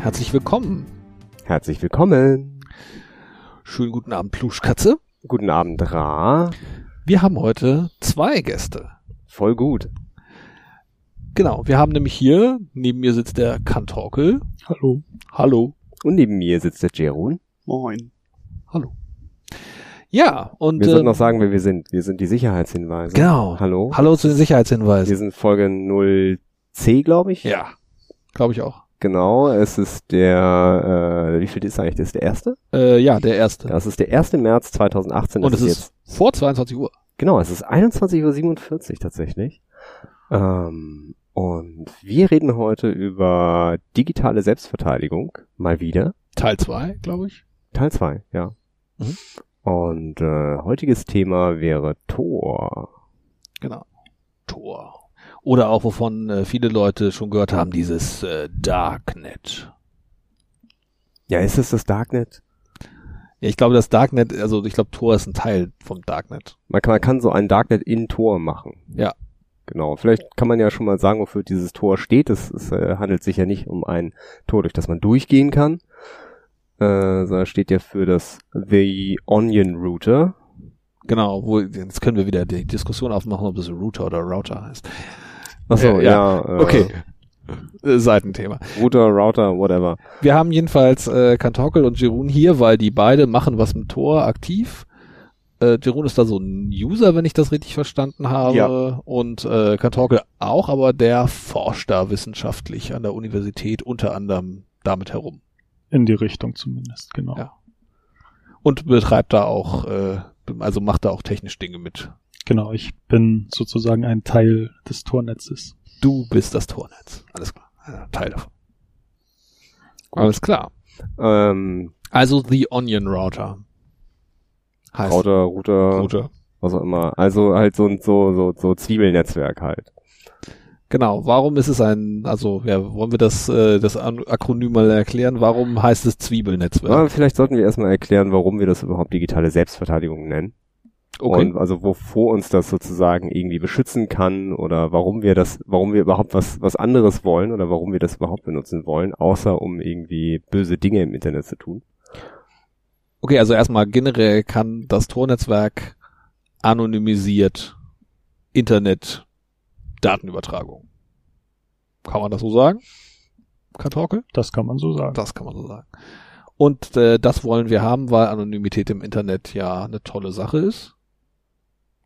Herzlich willkommen. Herzlich willkommen. Schönen guten Abend, Pluschkatze. Guten Abend, Ra. Wir haben heute zwei Gäste. Voll gut. Genau, wir haben nämlich hier, neben mir sitzt der Kantorkel. Hallo. Hallo. Und neben mir sitzt der Jerun. Moin. Hallo. Ja, und Wir sollten ähm, noch sagen, wer wir sind. Wir sind die Sicherheitshinweise. Genau. Hallo. Hallo zu den Wir Sicherheitshinweisen. sind Folge 0C, glaube ich. Ja, glaube ich auch. Genau. Es ist der, äh, wie viel ist eigentlich? Das ist der erste? Äh, ja, der erste. Das ist der 1. März 2018. und es ist ist vor 22 Uhr. Genau, es ist 21.47 Uhr tatsächlich. Ähm, und wir reden heute über digitale Selbstverteidigung. Mal wieder. Teil 2, glaube ich. Teil 2, ja. Mhm. Und äh, heutiges Thema wäre Tor. Genau. Tor. Oder auch, wovon äh, viele Leute schon gehört haben, dieses äh, Darknet. Ja, ist es das Darknet? Ja, ich glaube, das Darknet, also ich glaube, Tor ist ein Teil vom Darknet. Man kann, man kann so ein Darknet in Tor machen. Ja. Genau. Vielleicht kann man ja schon mal sagen, wofür dieses Tor steht. Es, es äh, handelt sich ja nicht um ein Tor, durch das man durchgehen kann, äh, sondern steht ja für das The Onion Router. Genau, wo, jetzt können wir wieder die Diskussion aufmachen, ob das Router oder Router heißt. Achso, Äh, ja. äh, Okay. Äh, Seitenthema. Router, Router, whatever. Wir haben jedenfalls äh, Kantorkel und Jerun hier, weil die beide machen was mit Tor aktiv. Äh, Jerun ist da so ein User, wenn ich das richtig verstanden habe. Ja. Und äh, Kantorkel auch, aber der forscht da wissenschaftlich an der Universität unter anderem damit herum. In die Richtung zumindest, genau. Ja. Und betreibt da auch, äh, also macht da auch technisch Dinge mit. Genau, ich bin sozusagen ein Teil des Tornetzes. Du bist das Tornetz. Alles klar. Ein Teil davon. Alles klar. Ähm, Also The Onion Router. Heißt Router, Router, Router. was auch immer. Also halt so ein so, so, so Zwiebelnetzwerk halt. Genau. Warum ist es ein, also ja, wollen wir das, äh, das Akronym mal erklären? Warum heißt es Zwiebelnetzwerk? Aber vielleicht sollten wir erstmal erklären, warum wir das überhaupt digitale Selbstverteidigung nennen. Okay. Und also wovor uns das sozusagen irgendwie beschützen kann oder warum wir das, warum wir überhaupt was, was anderes wollen oder warum wir das überhaupt benutzen wollen, außer um irgendwie böse Dinge im Internet zu tun. Okay, also erstmal generell kann das Tornetzwerk anonymisiert Internet Datenübertragung. Kann man das so sagen? Kartorkel? Das kann man so sagen. Das kann man so sagen. Und äh, das wollen wir haben, weil Anonymität im Internet ja eine tolle Sache ist.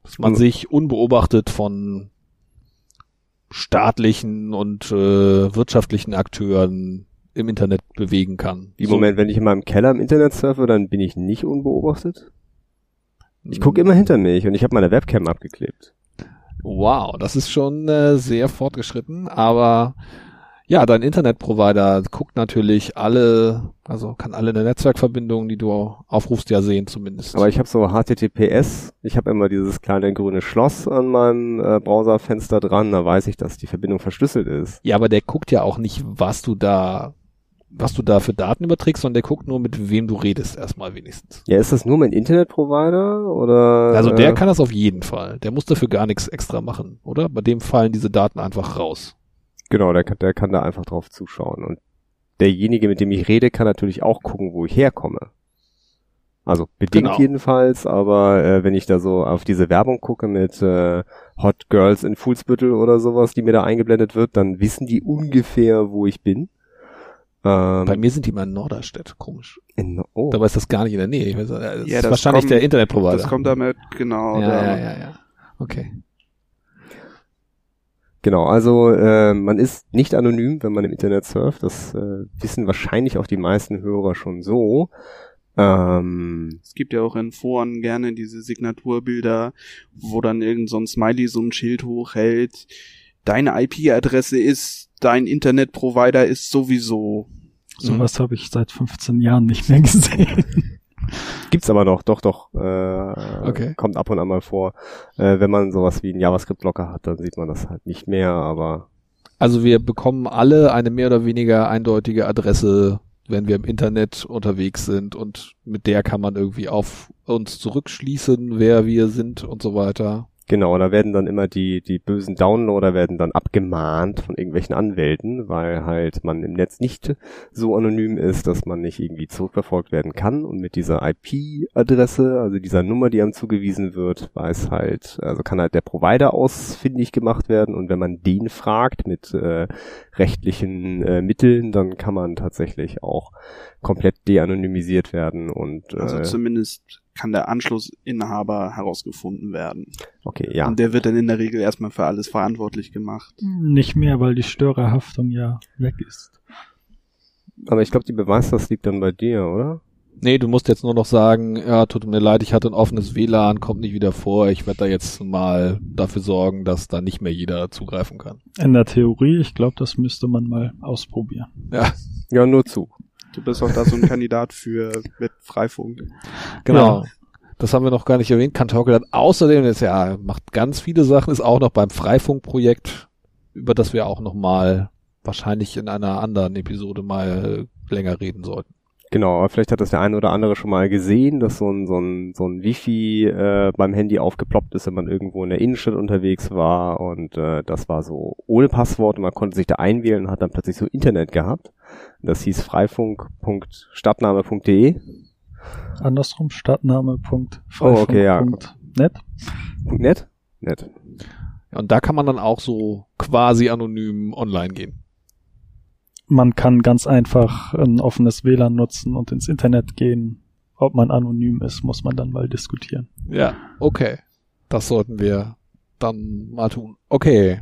Dass man Mhm. sich unbeobachtet von staatlichen und äh, wirtschaftlichen Akteuren im Internet bewegen kann. Im Moment, wenn ich in meinem Keller im Internet surfe, dann bin ich nicht unbeobachtet. Ich gucke Hm. immer hinter mich und ich habe meine Webcam abgeklebt. Wow, das ist schon äh, sehr fortgeschritten, aber ja, dein Internetprovider guckt natürlich alle, also kann alle der Netzwerkverbindungen, die du aufrufst, ja sehen zumindest. Aber ich habe so HTTPS, ich habe immer dieses kleine grüne Schloss an meinem äh, Browserfenster dran, da weiß ich, dass die Verbindung verschlüsselt ist. ja, aber der guckt ja auch nicht, was du da, was du da für Daten überträgst, sondern der guckt nur, mit wem du redest, erstmal wenigstens. Ja, ist das nur mein Internetprovider oder? Also der äh, kann das auf jeden Fall. Der muss dafür gar nichts extra machen, oder? Bei dem fallen diese Daten einfach raus. Genau, der kann, der kann da einfach drauf zuschauen. Und derjenige, mit dem ich rede, kann natürlich auch gucken, wo ich herkomme. Also bedingt Genau. jedenfalls, aber äh, wenn ich da so auf diese Werbung gucke mit äh, Hot Girls in Fuhlsbüttel oder sowas, die mir da eingeblendet wird, dann wissen die ungefähr, wo ich bin. Ähm, Bei mir sind die mal in Norderstedt, komisch. in, oh, Dabei ist das gar nicht in der Nähe. Ich weiß, äh, das Ja, ist das wahrscheinlich kommt- der Internetprovider. Das kommt damit, genau. ja, da. ja, ja, ja. Okay. Genau, also äh, man ist nicht anonym, wenn man im Internet surft. Das äh, wissen wahrscheinlich auch die meisten Hörer schon so. Ähm, Es gibt ja auch in Foren gerne diese Signaturbilder, wo dann irgend so ein Smiley so ein Schild hochhält. Deine IP-Adresse ist, dein Internetprovider ist sowieso. Sowas habe ich seit 15 Jahren nicht mehr gesehen. Gibt's aber noch, doch, doch. Äh, Okay. Kommt ab und an mal vor. Äh, wenn man sowas wie einen JavaScript-Blocker hat, dann sieht man das halt nicht mehr, aber Also wir bekommen alle eine mehr oder weniger eindeutige Adresse, wenn wir im Internet unterwegs sind und mit der kann man irgendwie auf uns zurückschließen, wer wir sind und so weiter. Genau, da werden dann immer die, die bösen Downloader werden dann abgemahnt von irgendwelchen Anwälten, weil halt man im Netz nicht so anonym ist, dass man nicht irgendwie zurückverfolgt werden kann. Und mit dieser IP-Adresse, also dieser Nummer, die einem zugewiesen wird, weiß halt, also kann halt der Provider ausfindig gemacht werden. Und wenn man den fragt mit äh, rechtlichen äh, Mitteln, dann kann man tatsächlich auch komplett de-anonymisiert werden und Also äh, zumindest kann der Anschlussinhaber herausgefunden werden. okay, ja. Und der wird dann in der Regel erstmal für alles verantwortlich gemacht. Nicht mehr, weil die Störerhaftung ja weg ist. Aber ich glaube, die Beweislast liegt dann bei dir, oder? Nee, du musst jetzt nur noch sagen, ja, tut mir leid, ich hatte ein offenes WLAN, kommt nicht wieder vor. Ich werde da jetzt mal dafür sorgen, dass da nicht mehr jeder zugreifen kann. In der Theorie, ich glaube, das müsste man mal ausprobieren. Ja, Ja, nur zu. Du bist auch da so ein Kandidat für mit Freifunk. genau. Das haben wir noch gar nicht erwähnt. Kantorkel hat außerdem, ist ja, macht ganz viele Sachen, ist auch noch beim Freifunkprojekt, über das wir auch noch mal wahrscheinlich in einer anderen Episode mal länger reden sollten. Genau, aber vielleicht hat das der eine oder andere schon mal gesehen, dass so ein, so ein, so ein Wifi äh, beim Handy aufgeploppt ist, wenn man irgendwo in der Innenstadt unterwegs war und äh, das war so ohne Passwort und man konnte sich da einwählen und hat dann plötzlich so Internet gehabt. Das hieß freifunk.stadtname.de. Andersrum, Stadtname.freifunk.net. Oh, okay, ja. Net. Net? Net. Ja, Und da kann man dann auch so quasi anonym online gehen. Man kann ganz einfach ein offenes WLAN nutzen und ins Internet gehen. Ob man anonym ist, muss man dann mal diskutieren. Ja, okay. Das sollten wir dann mal tun. Okay.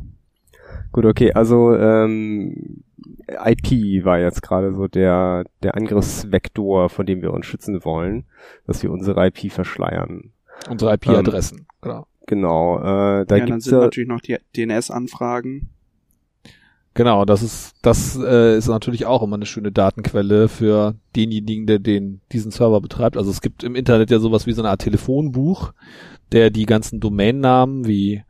Gut, okay, also ähm, IP war jetzt gerade so der, der Angriffsvektor, von dem wir uns schützen wollen, dass wir unsere IP verschleiern. Unsere IP-Adressen. genau. Genau, äh, da ja, dann gibt's sind ja, natürlich noch die DNS-Anfragen. Genau, das ist, das äh, ist natürlich auch immer eine schöne Datenquelle für denjenigen, der den, diesen Server betreibt. Also es gibt im Internet ja sowas wie so eine Art Telefonbuch, der die ganzen Domainnamen wie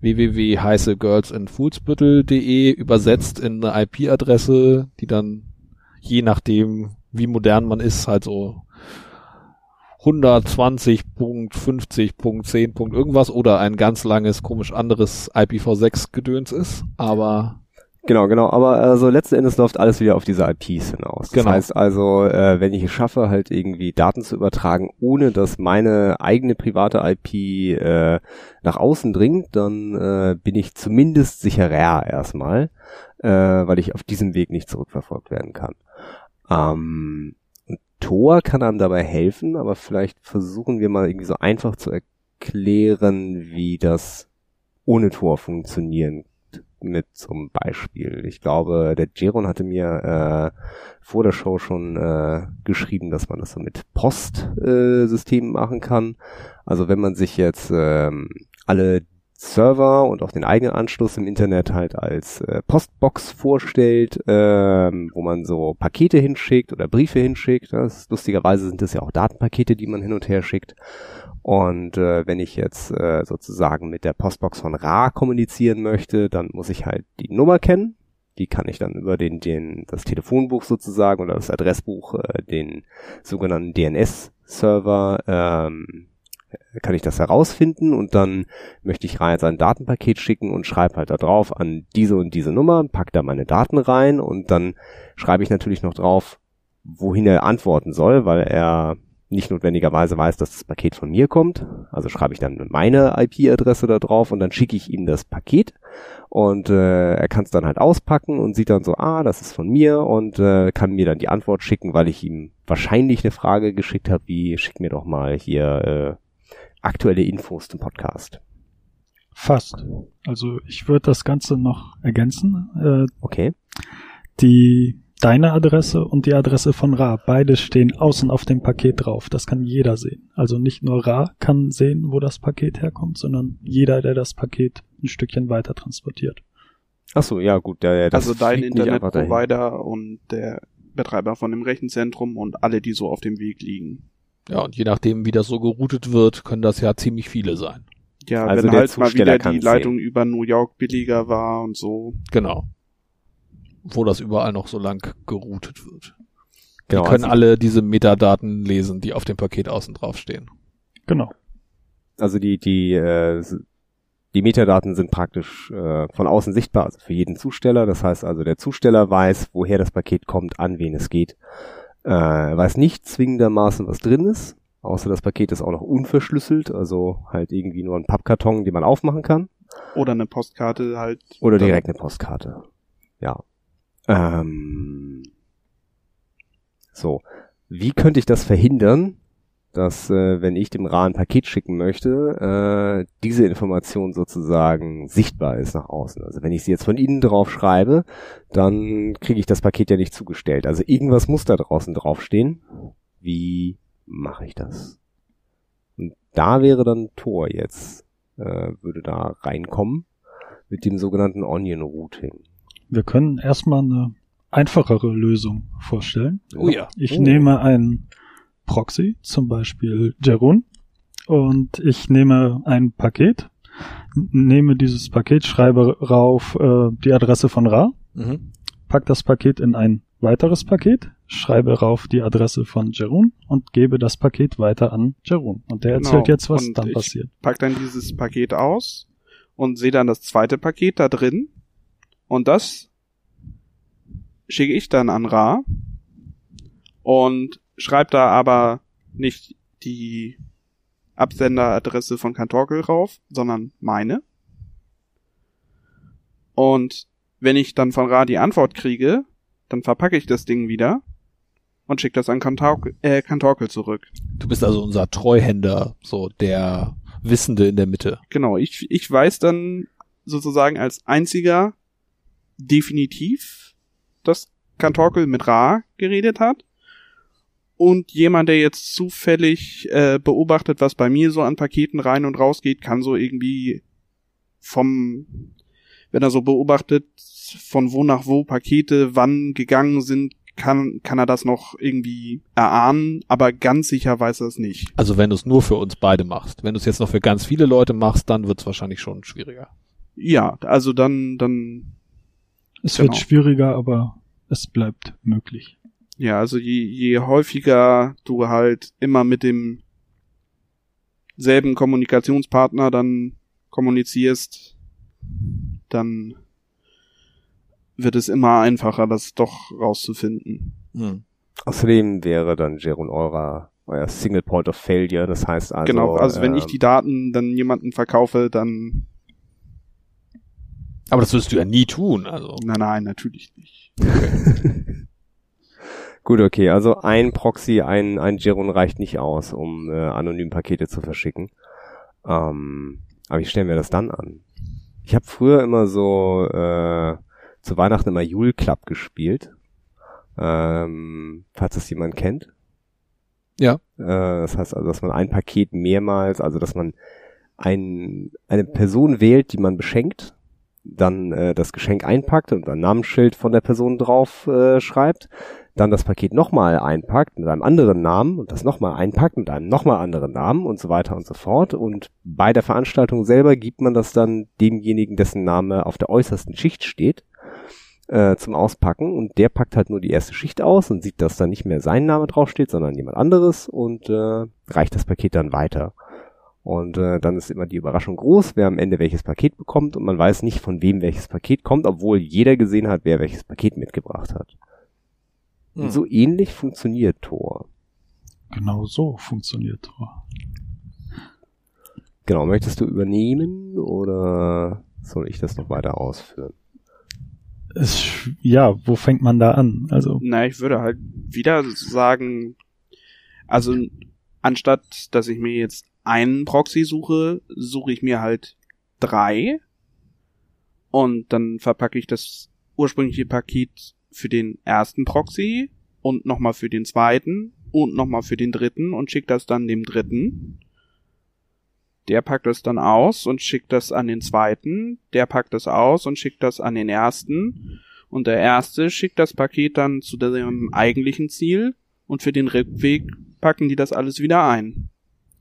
www.heißegirlsandfoolsbüttel.de übersetzt in eine IP-Adresse, die dann je nachdem, wie modern man ist, halt so 120.50.10. irgendwas oder ein ganz langes, komisch anderes IPv6-Gedöns ist. Aber genau, genau, aber also letzten Endes läuft alles wieder auf diese IPs hinaus. Das Genau. heißt also, äh, wenn ich es schaffe, halt irgendwie Daten zu übertragen, ohne dass meine eigene private IP äh, nach außen dringt, dann äh, bin ich zumindest sicherer erstmal, äh, weil ich auf diesem Weg nicht zurückverfolgt werden kann. Ähm, Tor kann einem dabei helfen, aber vielleicht versuchen wir mal irgendwie so einfach zu erklären, wie das ohne Tor funktionieren mit zum Beispiel. Ich glaube, der Jeron hatte mir äh, vor der Show schon äh, geschrieben, dass man das so mit Postsystemen äh, machen kann. Also wenn man sich jetzt ähm, alle Server und auch den eigenen Anschluss im Internet halt als äh, Postbox vorstellt, ähm, wo man so Pakete hinschickt oder Briefe hinschickt. Das, lustigerweise sind das ja auch Datenpakete, die man hin und her schickt. Und äh, wenn ich jetzt äh, sozusagen mit der Postbox von Ra kommunizieren möchte, dann muss ich halt die Nummer kennen. Die kann ich dann über den, den das Telefonbuch sozusagen oder das Adressbuch, äh, den sogenannten DNS-Server, ähm, kann ich das herausfinden und dann möchte ich Ra jetzt ein Datenpaket schicken und schreibe halt da drauf an diese und diese Nummer, pack da meine Daten rein und dann schreibe ich natürlich noch drauf, wohin er antworten soll, weil er nicht notwendigerweise weiß, dass das Paket von mir kommt. Also schreibe ich dann meine IP-Adresse da drauf und dann schicke ich ihm das Paket und äh, er kann es dann halt auspacken und sieht dann so, ah, das ist von mir und äh, kann mir dann die Antwort schicken, weil ich ihm wahrscheinlich eine Frage geschickt habe, wie schick mir doch mal hier äh, aktuelle Infos zum Podcast. Fast. Also ich würde das Ganze noch ergänzen. Äh, Okay. die deine Adresse und die Adresse von Ra, beide stehen außen auf dem Paket drauf. Das kann jeder sehen. Also nicht nur Ra kann sehen, wo das Paket herkommt, sondern jeder, der das Paket ein Stückchen weiter transportiert. Ach so, ja gut, der, der das also dein. Internetprovider und der Betreiber von dem Rechenzentrum und alle, die so auf dem Weg liegen. ja, und je nachdem, wie das so geroutet wird, können das ja ziemlich viele sein. Ja, Also wenn halt mal Zusteller wieder kann's die Leitung über New York billiger war und so. Genau. Wo das überall noch so lang geroutet wird. Genau, die können also- alle diese Metadaten lesen, die auf dem Paket außen drauf stehen. Genau. also die die äh, die Metadaten sind praktisch äh, von außen sichtbar, also für jeden Zusteller. Das heißt also, der Zusteller weiß, woher das Paket kommt, an wen es geht. Äh, weiß nicht zwingendermaßen, was drin ist, außer das Paket ist auch noch unverschlüsselt, also halt irgendwie nur ein Pappkarton, den man aufmachen kann. Oder eine Postkarte halt. Oder direkt eine Postkarte. Ja. Ähm, so. Wie könnte ich das verhindern, dass, äh, wenn ich dem Ra ein Paket schicken möchte, äh, diese Information sozusagen sichtbar ist nach außen. Also wenn ich sie jetzt von innen drauf schreibe, dann kriege ich das Paket ja nicht zugestellt. Also irgendwas muss da draußen draufstehen. Wie mache ich das? Und da wäre dann Tor jetzt, äh, würde da reinkommen mit dem sogenannten Onion Routing. Wir können erstmal eine einfachere Lösung vorstellen. Oh ja. Ich Oh. nehme ein Proxy, zum Beispiel Jerun, und ich nehme ein Paket, nehme dieses Paket, schreibe rauf äh, die Adresse von Ra, Mhm. pack das Paket in ein weiteres Paket, schreibe rauf die Adresse von Jerun und gebe das Paket weiter an Jerun. Und der Genau. erzählt jetzt, was Und dann ich- passiert. Pack dann dieses Paket aus und sehe dann das zweite Paket da drin. Und das schicke ich dann an Ra und schreibe da aber nicht die Absenderadresse von Kantorkel rauf, sondern meine. Und wenn ich dann von Ra die Antwort kriege, dann verpacke ich das Ding wieder und schicke das an Kantorkel, äh, Kantorkel zurück. Du bist also unser Treuhänder, so der Wissende in der Mitte. Genau, ich, ich weiß dann sozusagen als einziger definitiv, dass Kantorkel mit Ra geredet hat. Und jemand, der jetzt zufällig äh, beobachtet, was bei mir so an Paketen rein und raus geht, kann so irgendwie vom, wenn er so beobachtet, von wo nach wo Pakete wann gegangen sind, kann, kann er das noch irgendwie erahnen, aber ganz sicher weiß er es nicht. Also wenn du es nur für uns beide machst. Wenn du es jetzt noch für ganz viele Leute machst, dann wird es wahrscheinlich schon schwieriger. Ja, also dann, dann Es Genau. wird schwieriger, aber es bleibt möglich. Ja, also je, je häufiger du halt immer mit dem selben Kommunikationspartner dann kommunizierst, dann wird es immer einfacher, das doch rauszufinden. Hm. Außerdem wäre dann Jerun eurer euer Single Point of Failure, das heißt also genau, also wenn ich ähm, die Daten dann jemanden verkaufe, dann Aber das würdest du ja nie tun. Also nein, nein, natürlich nicht. Gut, okay, also ein Proxy, ein, ein Jerun reicht nicht aus, um äh, anonym Pakete zu verschicken. Ähm, aber wie stellen wir das dann an? Ich habe früher immer so äh, zu Weihnachten immer Jule Club gespielt. Ähm, falls das jemand kennt. Ja. Äh, das heißt also, dass man ein Paket mehrmals, also dass man ein, eine Person wählt, die man beschenkt, dann äh, das Geschenk einpackt und ein Namensschild von der Person drauf äh, schreibt, dann das Paket nochmal einpackt mit einem anderen Namen und das nochmal einpackt mit einem nochmal anderen Namen und so weiter und so fort. Und bei der Veranstaltung selber gibt man das dann demjenigen, dessen Name auf der äußersten Schicht steht, äh, zum Auspacken und der packt halt nur die erste Schicht aus und sieht, dass da nicht mehr sein Name draufsteht, sondern jemand anderes und äh, reicht das Paket dann weiter. Und äh, dann ist immer die Überraschung groß, wer am Ende welches Paket bekommt und man weiß nicht, von wem welches Paket kommt, obwohl jeder gesehen hat, wer welches Paket mitgebracht hat. Hm. Und so ähnlich funktioniert Tor. Genau so funktioniert Tor. Genau, möchtest du übernehmen oder soll ich das noch weiter ausführen? Es, ja, wo fängt man da an? Also, Na, ich würde halt wieder sagen, also anstatt dass ich mir jetzt einen Proxy suche, suche ich mir halt drei und dann verpacke ich das ursprüngliche Paket für den ersten Proxy und nochmal für den zweiten und nochmal für den dritten und schicke das dann dem dritten. Der packt das dann aus und schickt das an den zweiten. Der packt das aus und schickt das an den ersten. Und der erste schickt das Paket dann zu dem eigentlichen Ziel und für den Rückweg packen die das alles wieder ein.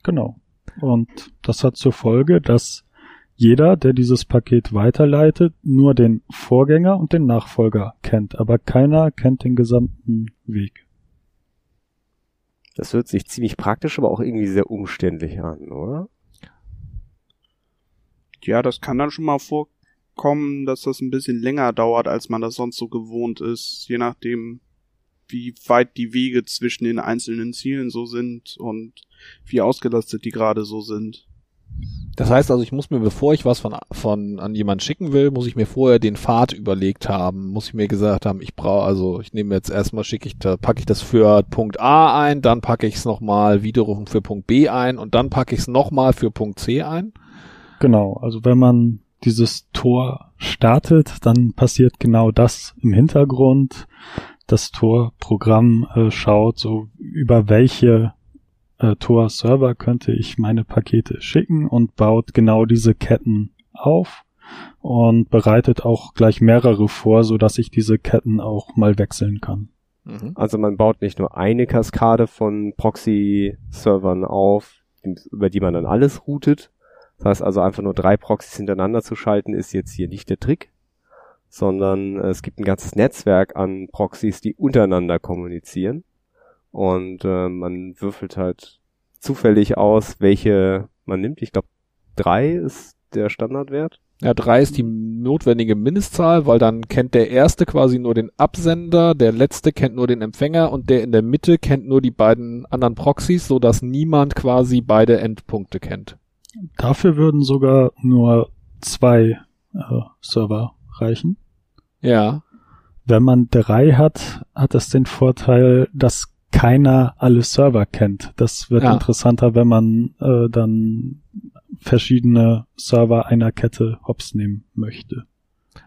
genau. Und das hat zur Folge, dass jeder, der dieses Paket weiterleitet, nur den Vorgänger und den Nachfolger kennt, aber keiner kennt den gesamten Weg. Das hört sich ziemlich praktisch, aber auch irgendwie sehr umständlich an, oder? Ja, das kann dann schon mal vorkommen, dass das ein bisschen länger dauert, als man das sonst so gewohnt ist, je nachdem, wie weit die Wege zwischen den einzelnen Zielen so sind und wie ausgelastet die gerade so sind. Das heißt also, ich muss mir, bevor ich was von, von an jemanden schicken will, muss ich mir vorher den Pfad überlegt haben, muss ich mir gesagt haben, ich brauche, also ich nehme jetzt erstmal, schicke ich da, packe ich das für Punkt A ein, dann packe ich es nochmal wiederum für Punkt B ein und dann packe ich es nochmal für Punkt C ein. Genau, also wenn man dieses Tor startet, dann passiert genau das im Hintergrund. Das Tor-Programm äh, schaut so, über welche äh, Tor-Server könnte ich meine Pakete schicken und baut genau diese Ketten auf und bereitet auch gleich mehrere vor, so dass ich diese Ketten auch mal wechseln kann. Mhm. Also man baut nicht nur eine Kaskade von Proxy-Servern auf, über die man dann alles routet. Das heißt also einfach nur drei Proxys hintereinander zu schalten, ist jetzt hier nicht der Trick, sondern es gibt ein ganzes Netzwerk an Proxys, die untereinander kommunizieren. Und äh, man würfelt halt zufällig aus, welche man nimmt. Ich glaube, drei ist der Standardwert. Ja, drei ist die notwendige Mindestzahl, weil dann kennt der erste quasi nur den Absender, der letzte kennt nur den Empfänger und der in der Mitte kennt nur die beiden anderen Proxys, so dass niemand quasi beide Endpunkte kennt. Dafür würden sogar nur zwei äh, Server reichen. Ja. Wenn man drei hat, hat es den Vorteil, dass keiner alle Server kennt. Das wird Ja. interessanter, wenn man äh, dann verschiedene Server einer Kette hops nehmen möchte.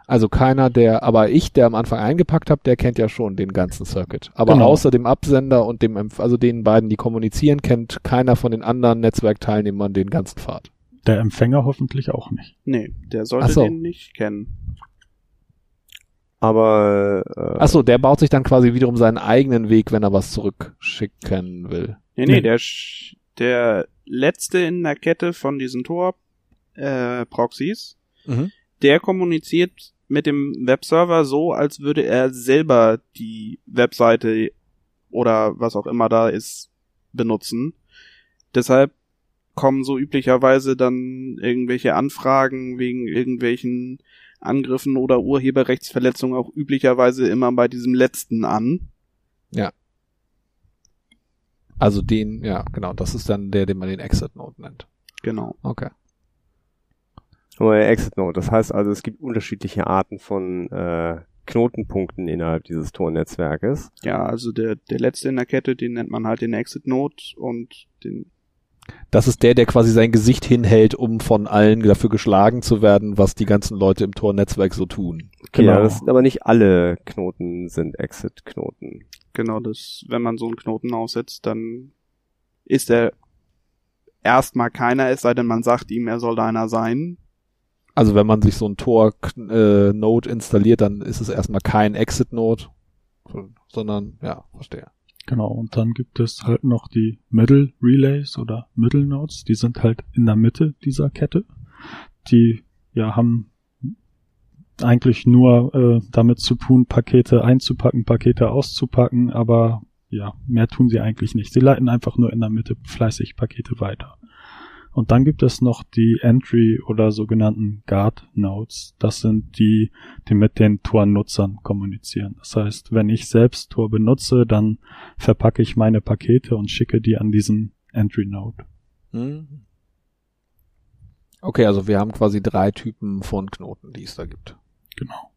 Also keiner der, aber ich, der am Anfang eingepackt habe, der kennt ja schon den ganzen Circuit. Aber Genau. außer dem Absender und dem, also den beiden, die kommunizieren, kennt keiner von den anderen Netzwerkteilnehmern den ganzen Pfad. Der Empfänger hoffentlich auch nicht. Nee, der sollte so. den nicht kennen. Aber äh, Achso, der baut sich dann quasi wiederum seinen eigenen Weg, wenn er was zurückschicken will. Nee, nee, Nee. der, Sch- der letzte in der Kette von diesen Tor-Proxys, Mhm. der kommuniziert mit dem Webserver so, als würde er selber die Webseite oder was auch immer da ist benutzen. Deshalb kommen so üblicherweise dann irgendwelche Anfragen wegen irgendwelchen Angriffen oder Urheberrechtsverletzungen auch üblicherweise immer bei diesem letzten an. Also den, ja, genau, das ist dann der, den man den Exit Node nennt. Genau. Okay. Oder Exit Node. Das heißt also, es gibt unterschiedliche Arten von äh, Knotenpunkten innerhalb dieses Tornetzwerkes. Ja, also der, der letzte in der Kette, den nennt man halt den Exit Node und den, Das ist der, der quasi sein Gesicht hinhält, um von allen dafür geschlagen zu werden, was die ganzen Leute im Tor-Netzwerk so tun. Genau. Ja, das sind aber nicht alle Knoten sind Exit-Knoten. genau das, wenn man so einen Knoten aussetzt, dann ist er erstmal keiner, es sei denn, man sagt ihm, er soll einer sein. Also wenn man sich so ein Tor-Node installiert, dann ist es erstmal kein Exit-Node, sondern, ja, verstehe. Genau, und dann gibt es halt noch die Middle Relays oder Middle Nodes, die sind halt in der Mitte dieser Kette. Die ja haben eigentlich nur äh, damit zu tun, Pakete einzupacken, Pakete auszupacken, aber ja, mehr tun sie eigentlich nicht. Sie leiten einfach nur in der Mitte fleißig Pakete weiter. Und dann gibt es noch die Entry oder sogenannten Guard Nodes. Das sind die, die mit den Tor-Nutzern kommunizieren. Das heißt, wenn ich selbst Tor benutze, dann verpacke ich meine Pakete und schicke die an diesen Entry Node. Hm. Okay, also wir haben quasi drei Typen von Knoten, die es da gibt. Genau.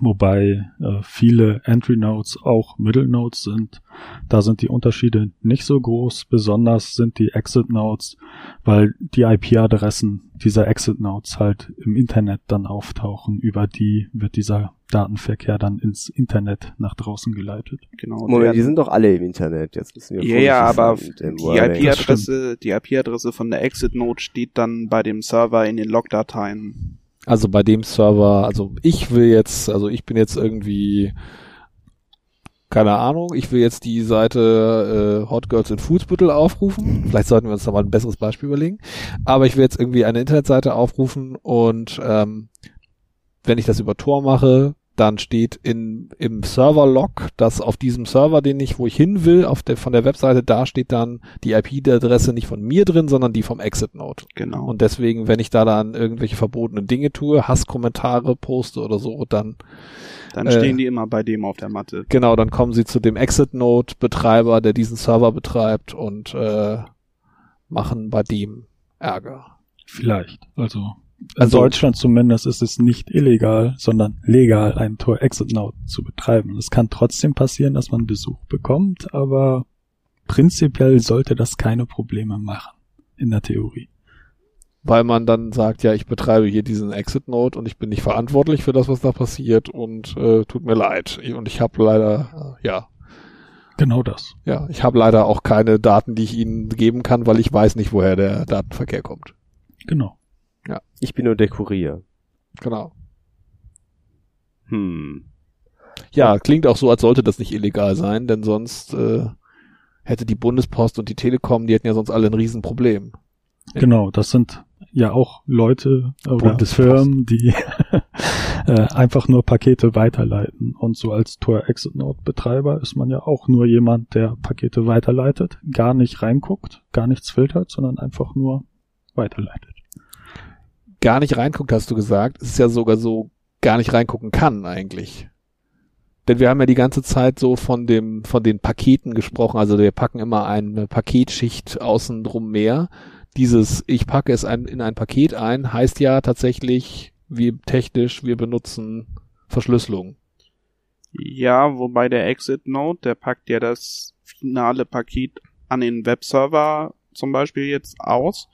Wobei äh, viele Entry Nodes auch Middle Nodes sind. Da sind die Unterschiede nicht so groß. Besonders sind die Exit Nodes, weil die IP-Adressen dieser Exit Nodes halt im Internet dann auftauchen. Über die wird dieser Datenverkehr dann ins Internet nach draußen geleitet. Genau. Moment, die sind doch alle im Internet. Jetzt müssen wir ja, ja, aber die. IP-Adresse, die IP-Adresse von der Exit Node steht dann bei dem Server in den Logdateien. Also bei dem Server, also ich will jetzt, also ich bin jetzt irgendwie, keine Ahnung, ich will jetzt die Seite äh, Hot Girls in Fußbüttel aufrufen. Vielleicht sollten wir uns da mal ein besseres Beispiel überlegen. Aber ich will jetzt irgendwie eine Internetseite aufrufen und ähm, wenn ich das über Tor mache, dann steht in, im Server-Log, dass auf diesem Server, den ich, wo ich hin will, auf der, von der Webseite, da steht dann die IP-Adresse nicht von mir drin, sondern die vom Exit-Node. Genau. Und deswegen, wenn ich da dann irgendwelche verbotenen Dinge tue, Hasskommentare poste oder so, dann, Dann äh, stehen die immer bei dem auf der Matte. genau, dann kommen sie zu dem Exit-Node-Betreiber, der diesen Server betreibt und äh, machen bei dem Ärger. Vielleicht. Also in Also- Deutschland zumindest ist es nicht illegal, sondern legal, einen Tor-Exit-Node zu betreiben. Es kann trotzdem passieren, dass man Besuch bekommt, aber prinzipiell sollte das keine Probleme machen. In der Theorie. Weil man dann sagt, ja, ich betreibe hier diesen Exit-Node und ich bin nicht verantwortlich für das, was da passiert und äh, tut mir leid. Und ich habe leider, äh, ja, Genau das. ja, ich habe leider auch keine Daten, die ich Ihnen geben kann, weil ich weiß nicht, woher der Datenverkehr kommt. Genau. Ich bin nur der Kurier. Genau. Hm. Ja, klingt auch so, als sollte das nicht illegal sein, denn sonst äh, hätte die Bundespost und die Telekom, die hätten ja sonst alle ein Riesenproblem. Genau, das sind ja auch Leute oder Bundespost. Firmen, die äh, einfach nur Pakete weiterleiten. Und so als Tor-Exit-Node-Betreiber ist man ja auch nur jemand, der Pakete weiterleitet, gar nicht reinguckt, gar nichts filtert, sondern einfach nur weiterleitet. Gar nicht reinguckt, hast du gesagt. Es ist ja sogar so, gar nicht reingucken kann eigentlich. Denn wir haben ja die ganze Zeit so von dem, von den Paketen gesprochen. Also wir packen immer eine Paketschicht außen drum mehr. Dieses, ich packe es ein, in ein Paket ein, heißt ja tatsächlich, wir technisch, wir benutzen Verschlüsselung. Ja, wobei der Exit Node, der packt ja das finale Paket an den Webserver zum Beispiel jetzt aus.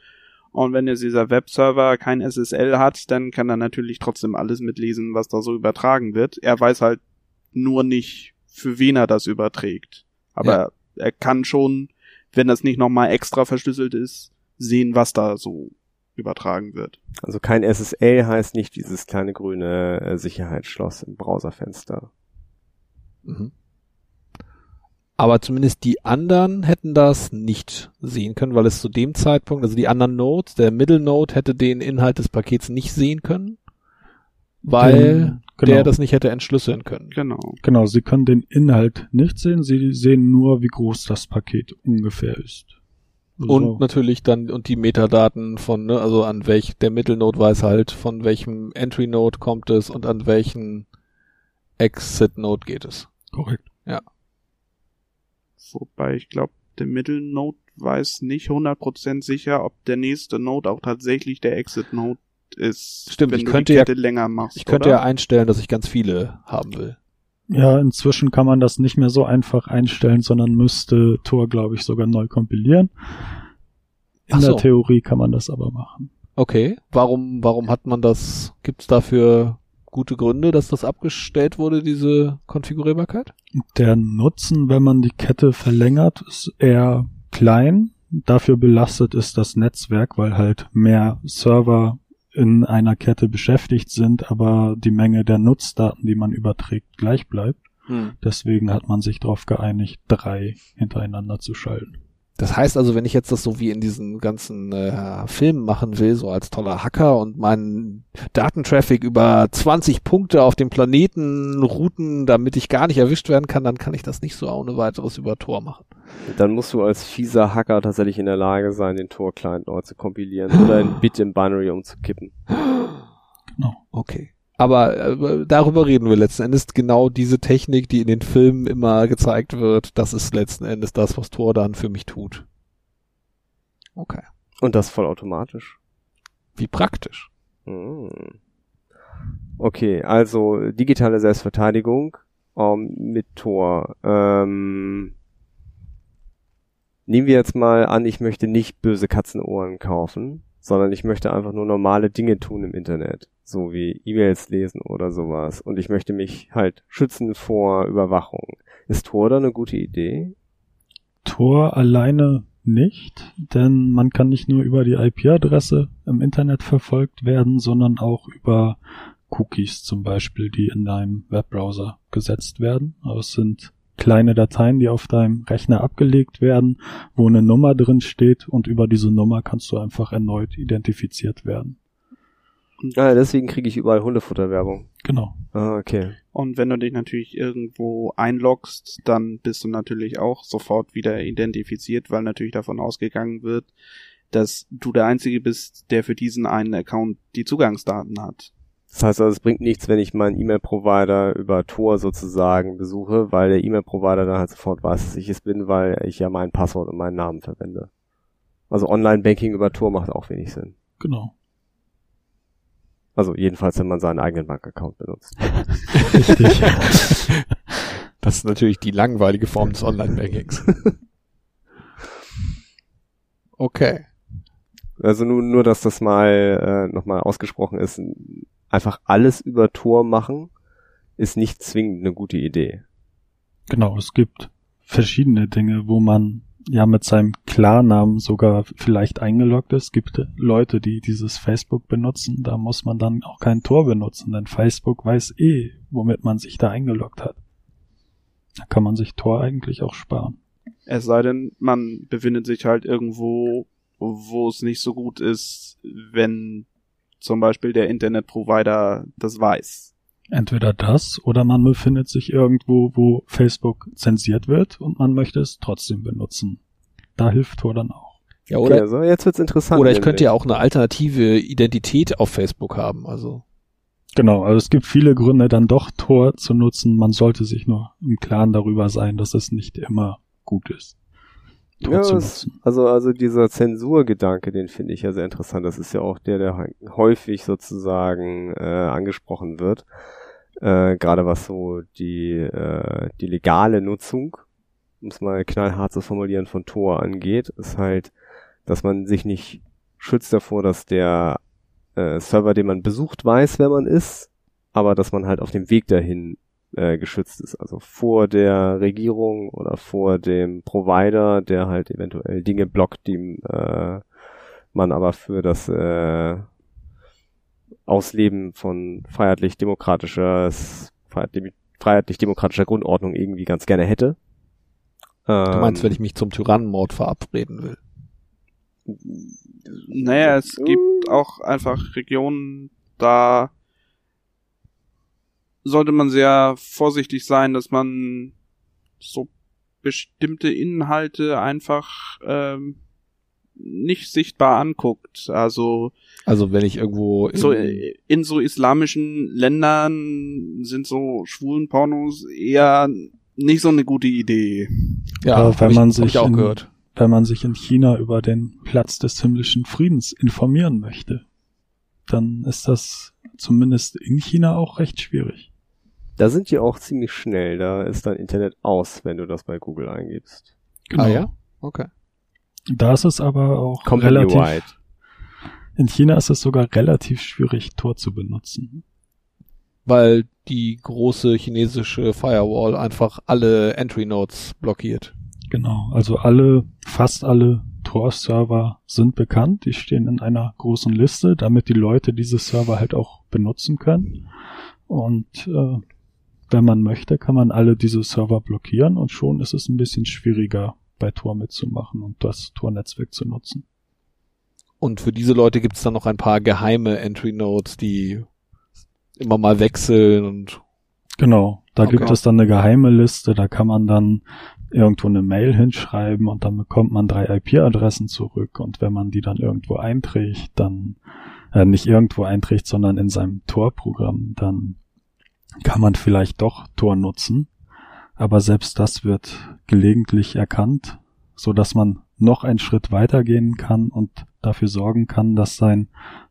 Und wenn jetzt dieser Webserver kein SSL hat, dann kann er natürlich trotzdem alles mitlesen, was da so übertragen wird. Er weiß halt nur nicht, für wen er das überträgt. Aber er kann schon, wenn das nicht nochmal extra verschlüsselt ist, sehen, was da so übertragen wird. Also kein SSL heißt nicht dieses kleine grüne äh, Sicherheitsschloss im Browserfenster. Mhm. Aber zumindest die anderen hätten das nicht sehen können, weil es zu dem Zeitpunkt, also die anderen Nodes, der Middle Node hätte den Inhalt des Pakets nicht sehen können, weil Den- genau. der das nicht hätte entschlüsseln können. Genau. Genau, Sie können den Inhalt nicht sehen, Sie sehen nur, wie groß das Paket ungefähr ist. Also, Und natürlich dann, und die Metadaten von, ne, also an welch, der Middle Node weiß halt, von welchem Entry Node kommt es und an welchen Exit Node geht es. korrekt. Wobei ich glaube, der Middle Node weiß nicht 100% sicher, ob der nächste Node auch tatsächlich der Exit Node ist. Stimmt, wenn ich du könnte die ja- länger machst. Ich könnte oder? ja einstellen, dass ich ganz viele haben will. Ja, inzwischen kann man das nicht mehr so einfach einstellen, sondern müsste Tor, glaube ich, sogar neu kompilieren. In so. der Theorie kann man das aber machen. Okay, warum, warum hat man das, gibt's dafür gute Gründe, dass das abgestellt wurde, diese Konfigurierbarkeit? Der Nutzen, wenn man die Kette verlängert, ist eher klein. Dafür belastet ist das Netzwerk, weil halt mehr Server in einer Kette beschäftigt sind, aber die Menge der Nutzdaten, die man überträgt, gleich bleibt. Deswegen hat man sich darauf geeinigt, drei hintereinander zu schalten. Das heißt also, wenn ich jetzt das so wie in diesen ganzen äh, Filmen machen will, so als toller Hacker und meinen Datentraffic über 20 Punkte auf dem Planeten routen, damit ich gar nicht erwischt werden kann, dann kann ich das nicht so ohne weiteres über Tor machen. Dann musst du als fieser Hacker tatsächlich in der Lage sein, den Tor-Client neu zu kompilieren oder ein Bit im Binary umzukippen. Genau. Okay. Aber äh, darüber reden wir letzten Endes. Genau diese Technik, die in den Filmen immer gezeigt wird, das ist letzten Endes das, was Tor dann für mich tut. Okay. Und das vollautomatisch. Wie praktisch. Hm. Okay, also digitale Selbstverteidigung ähm, mit Tor. Ähm, nehmen wir jetzt mal an, ich möchte nicht böse Katzenohren kaufen, sondern ich möchte einfach nur normale Dinge tun im Internet, so wie E-Mails lesen oder sowas. Und ich möchte mich halt schützen vor Überwachung. Ist Tor da eine gute Idee? Tor alleine nicht, denn man kann nicht nur über die IP-Adresse im Internet verfolgt werden, sondern auch über Cookies zum Beispiel, die in deinem Webbrowser gesetzt werden. Aber es sind kleine Dateien, die auf deinem Rechner abgelegt werden, wo eine Nummer drin steht und über diese Nummer kannst du einfach erneut identifiziert werden. Ah, deswegen kriege ich überall Hundefutterwerbung. Genau. Ah, okay. Und wenn du dich natürlich irgendwo einloggst, dann bist du natürlich auch sofort wieder identifiziert, weil natürlich davon ausgegangen wird, dass du der Einzige bist, der für diesen einen Account die Zugangsdaten hat. Das heißt also, es bringt nichts, wenn ich meinen E-Mail-Provider über Tor sozusagen besuche, weil der E-Mail-Provider dann halt sofort weiß, dass ich es bin, weil ich ja mein Passwort und meinen Namen verwende. Also Online-Banking über Tor macht auch wenig Sinn. Genau. Also jedenfalls, wenn man seinen eigenen Bankaccount benutzt. Richtig. Das ist natürlich die langweilige Form des Online-Bankings. Okay. Also nur, nur dass das mal äh, nochmal ausgesprochen ist, einfach alles über Tor machen, ist nicht zwingend eine gute Idee. Genau, es gibt verschiedene Dinge, wo man ja mit seinem Klarnamen sogar vielleicht eingeloggt ist. Es gibt Leute, die dieses Facebook benutzen, da muss man dann auch kein Tor benutzen, denn Facebook weiß eh, womit man sich da eingeloggt hat. Da kann man sich Tor eigentlich auch sparen. Es sei denn, man befindet sich halt irgendwo, wo es nicht so gut ist, wenn zum Beispiel der Internetprovider das weiß. Entweder das oder man befindet sich irgendwo, wo Facebook zensiert wird und man möchte es trotzdem benutzen. Da hilft Tor dann auch. Ja, Okay, oder, also jetzt wird's interessant. oder ich könnte ja auch eine alternative Identität auf Facebook haben. Also Genau, also es gibt viele Gründe, dann doch Tor zu nutzen. Man sollte sich nur im Klaren darüber sein, dass es nicht immer gut ist. Ja, es, also, also dieser Zensurgedanke, den finde ich ja sehr interessant. Das ist ja auch der, der häufig sozusagen äh, angesprochen wird. Äh, Gerade was so die, äh, die legale Nutzung, um es mal knallhart zu formulieren, von Tor angeht, ist halt, dass man sich nicht schützt davor, dass der äh, Server, den man besucht, weiß, wer man ist, aber dass man halt auf dem Weg dahin äh, geschützt ist. Also vor der Regierung oder vor dem Provider, der halt eventuell Dinge blockt, die äh, man aber für das äh, Ausleben von freiheitlich-demokratischer freiheitlich-demokratischer Grundordnung irgendwie ganz gerne hätte. du meinst, Ähm, wenn ich mich zum Tyrannenmord verabreden will. Naja, es gibt auch einfach Regionen, da sollte man sehr vorsichtig sein, dass man so bestimmte Inhalte einfach ähm, nicht sichtbar anguckt. Also Also wenn ich irgendwo in, so äh, in so islamischen Ländern sind so schwulen Pornos eher nicht so eine gute Idee. ja, Aber wenn ich, man sich ich auch in- gehört. Wenn man sich in China über den Platz des himmlischen Friedens informieren möchte, dann ist das zumindest in China auch recht schwierig. Da sind die auch ziemlich schnell. Da ist dein Internet aus, wenn du das bei Google eingibst. Genau. Ah ja? Okay. Da ist es aber auch Company relativ, wide. in China ist es sogar relativ schwierig, Tor zu benutzen. Weil die große chinesische Firewall einfach alle Entry Nodes blockiert. Genau, also alle, fast alle Tor-Server sind bekannt. Die stehen in einer großen Liste, damit die Leute diese Server halt auch benutzen können. Und äh, wenn man möchte, kann man alle diese Server blockieren und schon ist es ein bisschen schwieriger, bei Tor mitzumachen und das Tor-Netzwerk zu nutzen. Und für diese Leute gibt es dann noch ein paar geheime Entry Nodes, die immer mal wechseln und Genau, da Okay. gibt es dann eine geheime Liste, da kann man dann irgendwo eine Mail hinschreiben und dann bekommt man drei IP-Adressen zurück und wenn man die dann irgendwo einträgt, dann äh, nicht irgendwo einträgt, sondern in seinem Tor-Programm, dann kann man vielleicht doch Tor nutzen, aber selbst das wird gelegentlich erkannt, so dass man noch einen Schritt weitergehen kann und dafür sorgen kann, dass sein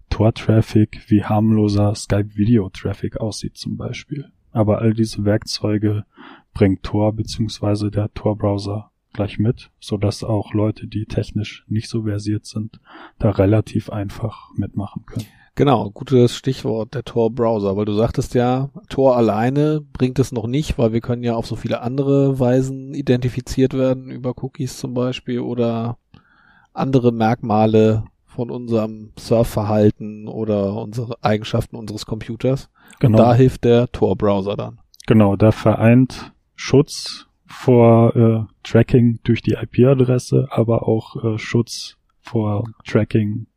Tor-Traffic wie harmloser Skype-Video-Traffic aussieht zum Beispiel. Aber all diese Werkzeuge bringt Tor bzw. der Tor-Browser gleich mit, so dass auch Leute, die technisch nicht so versiert sind, da relativ einfach mitmachen können. Genau, gutes Stichwort, der Tor-Browser, weil du sagtest ja, Tor alleine bringt es noch nicht, weil wir können ja auf so viele andere Weisen identifiziert werden, über Cookies zum Beispiel oder andere Merkmale von unserem Surfverhalten oder unsere Eigenschaften unseres Computers. Genau. Da hilft der Tor-Browser dann. Genau, der vereint Schutz vor äh, Tracking durch die IP-Adresse, aber auch äh, Schutz vor Tracking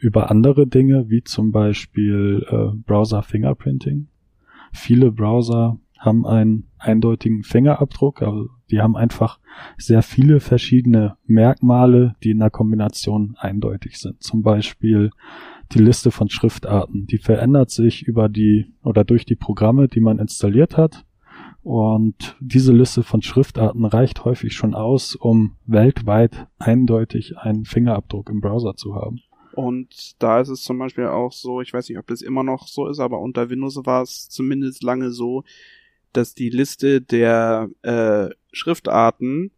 über andere Dinge, wie zum Beispiel äh, Browser Fingerprinting. viele Browser haben einen eindeutigen Fingerabdruck, also die haben einfach sehr viele verschiedene Merkmale, die in der Kombination eindeutig sind. Zum Beispiel die Liste von Schriftarten, die verändert sich über die oder durch die Programme, die man installiert hat. Und diese Liste von Schriftarten reicht häufig schon aus, um weltweit eindeutig einen Fingerabdruck im Browser zu haben. Und da ist es zum Beispiel auch so, ich weiß nicht, ob das immer noch so ist, aber unter Windows war es zumindest lange so, dass die Liste der äh, Schriftarten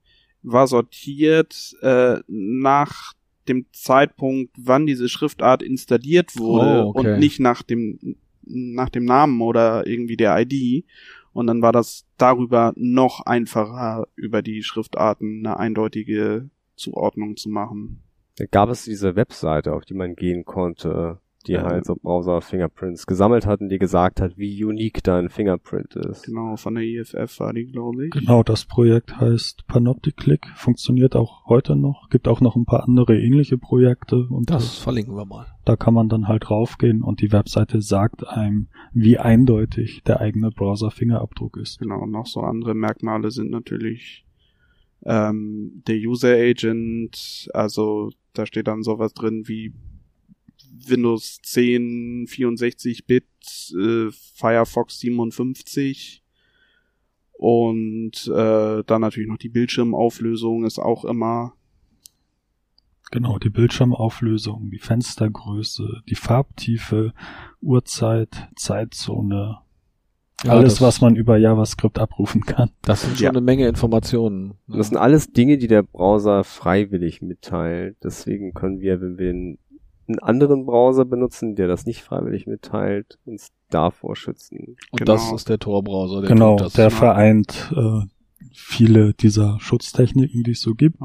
war sortiert äh, nach dem Zeitpunkt, wann diese Schriftart installiert wurde Oh, okay. und nicht nach dem nach dem Namen oder irgendwie der ID. Und dann war das darüber noch einfacher, über die Schriftarten eine eindeutige Zuordnung zu machen. Gab es diese Webseite, auf die man gehen konnte, die Ja. halt so Browser-Fingerprints gesammelt hat und die gesagt hat, wie unique dein Fingerprint ist. Genau, von der IFF war die, glaube ich. Genau, das Projekt heißt Panopticlick, funktioniert auch heute noch, gibt auch noch ein paar andere ähnliche Projekte und Das verlinken wir mal. da kann man dann halt raufgehen und die Webseite sagt einem, wie eindeutig der eigene Browser-Fingerabdruck ist. Genau, und noch so andere Merkmale sind natürlich ähm, der User Agent, also da steht dann sowas drin wie Windows 10, 64-Bit, äh, Firefox 57 und äh, dann natürlich noch die Bildschirmauflösung ist auch immer. Genau, die Bildschirmauflösung, die Fenstergröße, die Farbtiefe, Uhrzeit, Zeitzone, Ja, alles, das, was man über JavaScript abrufen kann. Das sind schon Ja. eine Menge Informationen. Und das sind alles Dinge, die der Browser freiwillig mitteilt. Deswegen können wir, wenn wir einen, anderen Browser benutzen, der das nicht freiwillig mitteilt, uns davor schützen. Und Genau. das ist der Tor-Browser. Der genau, der vereint äh, viele dieser Schutztechniken, die es so gibt.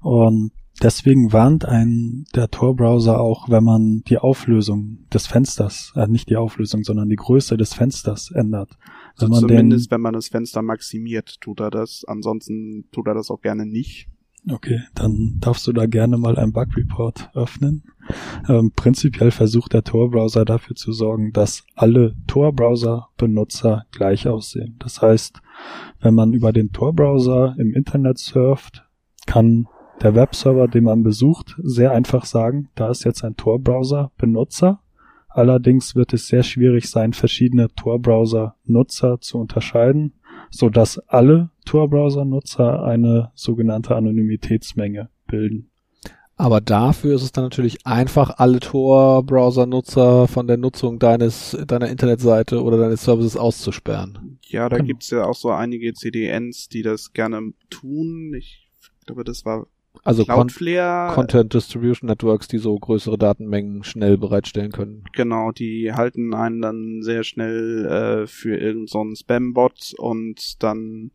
Und deswegen warnt ein der Tor-Browser auch, wenn man die Auflösung des Fensters, äh, nicht die Auflösung, sondern die Größe des Fensters ändert. Also Wenn man den, zumindest wenn man das Fenster maximiert, tut er das. Ansonsten tut er das auch gerne nicht. okay, dann darfst du da gerne mal einen Bug-Report öffnen. Ähm, prinzipiell versucht der Tor-Browser dafür zu sorgen, dass alle Tor-Browser-Benutzer gleich aussehen. Das heißt, wenn man über den Tor-Browser im Internet surft, kann der Webserver, den man besucht, sehr einfach sagen, da ist jetzt ein Tor-Browser-Benutzer. Allerdings wird es sehr schwierig sein, verschiedene Tor-Browser-Nutzer zu unterscheiden, so dass alle Tor-Browser-Nutzer eine sogenannte Anonymitätsmenge bilden. Aber dafür ist es dann natürlich einfach, alle Tor-Browser-Nutzer von der Nutzung deines, deiner Internetseite oder deines Services auszusperren. Ja, da Genau. gibt's ja auch so einige CDNs, die das gerne tun. Ich glaube, das war Also Cloudflare. Content Distribution Networks, die so größere Datenmengen schnell bereitstellen können. Genau, die halten einen dann sehr schnell äh, für irgendeinen so einen Spam-Bot und dann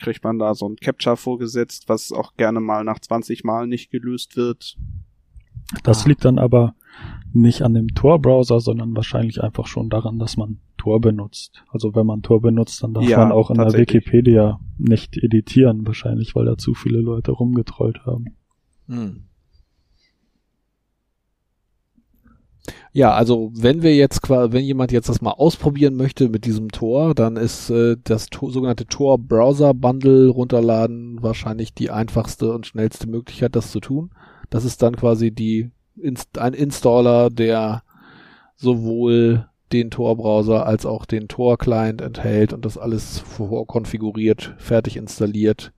kriegt man da so ein Capture vorgesetzt, was auch gerne mal nach 20 Mal nicht gelöst wird. Das Ah. liegt dann aber nicht an dem Tor-Browser, sondern wahrscheinlich einfach schon daran, dass man Tor benutzt. Also wenn man Tor benutzt, dann darf Ja, man auch in der. Wikipedia nicht editieren, wahrscheinlich, weil da zu viele Leute rumgetrollt haben. Hm. Ja, also wenn wir jetzt quasi, wenn jemand jetzt das mal ausprobieren möchte mit diesem Tor, dann ist äh, das Tor, sogenannte Tor Browser Bundle runterladen wahrscheinlich die einfachste und schnellste Möglichkeit, das zu tun. Das ist dann quasi die Inst ein Installer, der sowohl den Tor-Browser als auch den Tor-Client enthält und das alles vorkonfiguriert, fertig installiert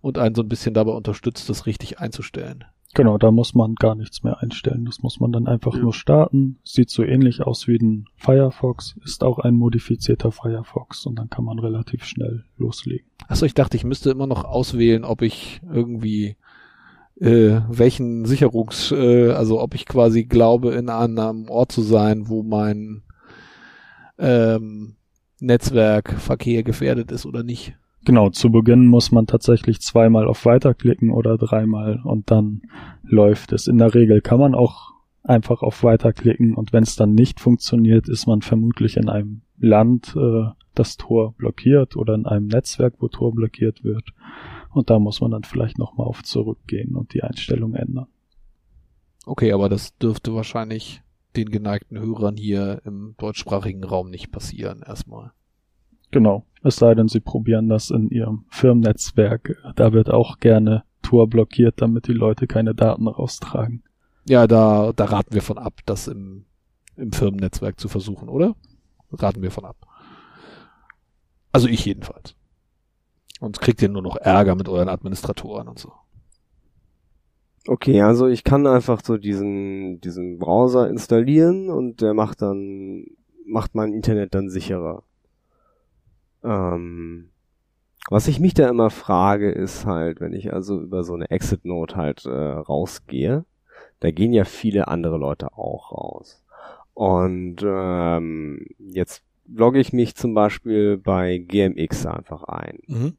und einen so ein bisschen dabei unterstützt, das richtig einzustellen. Genau, da muss man gar nichts mehr einstellen. Das muss man dann einfach Ja. nur starten. Sieht so ähnlich aus wie ein Firefox, ist auch ein modifizierter Firefox und dann kann man relativ schnell loslegen. Achso, ich dachte, ich müsste immer noch auswählen, ob ich irgendwie äh, welchen Sicherungs, äh, also ob ich quasi glaube, in einem Ort zu sein, wo mein ähm, Netzwerkverkehr gefährdet ist oder nicht. Genau, zu Beginn muss man tatsächlich zweimal auf Weiterklicken oder dreimal und dann läuft es. In der Regel kann man auch einfach auf Weiterklicken und wenn es dann nicht funktioniert, ist man vermutlich in einem Land, äh, das Tor blockiert oder in einem Netzwerk, wo Tor blockiert wird. Und da muss man dann vielleicht nochmal auf zurückgehen und die Einstellung ändern. Okay, aber das dürfte wahrscheinlich den geneigten Hörern hier im deutschsprachigen Raum nicht passieren, erstmal. Genau. Es sei denn, sie probieren das in ihrem Firmennetzwerk. Da wird auch gerne Tor blockiert, damit die Leute keine Daten raustragen. Ja, da, da raten wir von ab, das im, im Firmennetzwerk zu versuchen, oder? Raten wir von ab. Also ich jedenfalls. Und kriegt ihr nur noch Ärger mit euren Administratoren und so. Okay, also ich kann einfach so diesen, diesen Browser installieren und der macht dann, macht mein Internet dann sicherer. Ähm, was ich mich da immer frage, ist halt, wenn ich also über so eine Exit-Note halt äh, rausgehe, da gehen ja viele andere Leute auch raus. Und ähm, jetzt logge ich mich zum Beispiel bei GMX einfach ein. Mhm.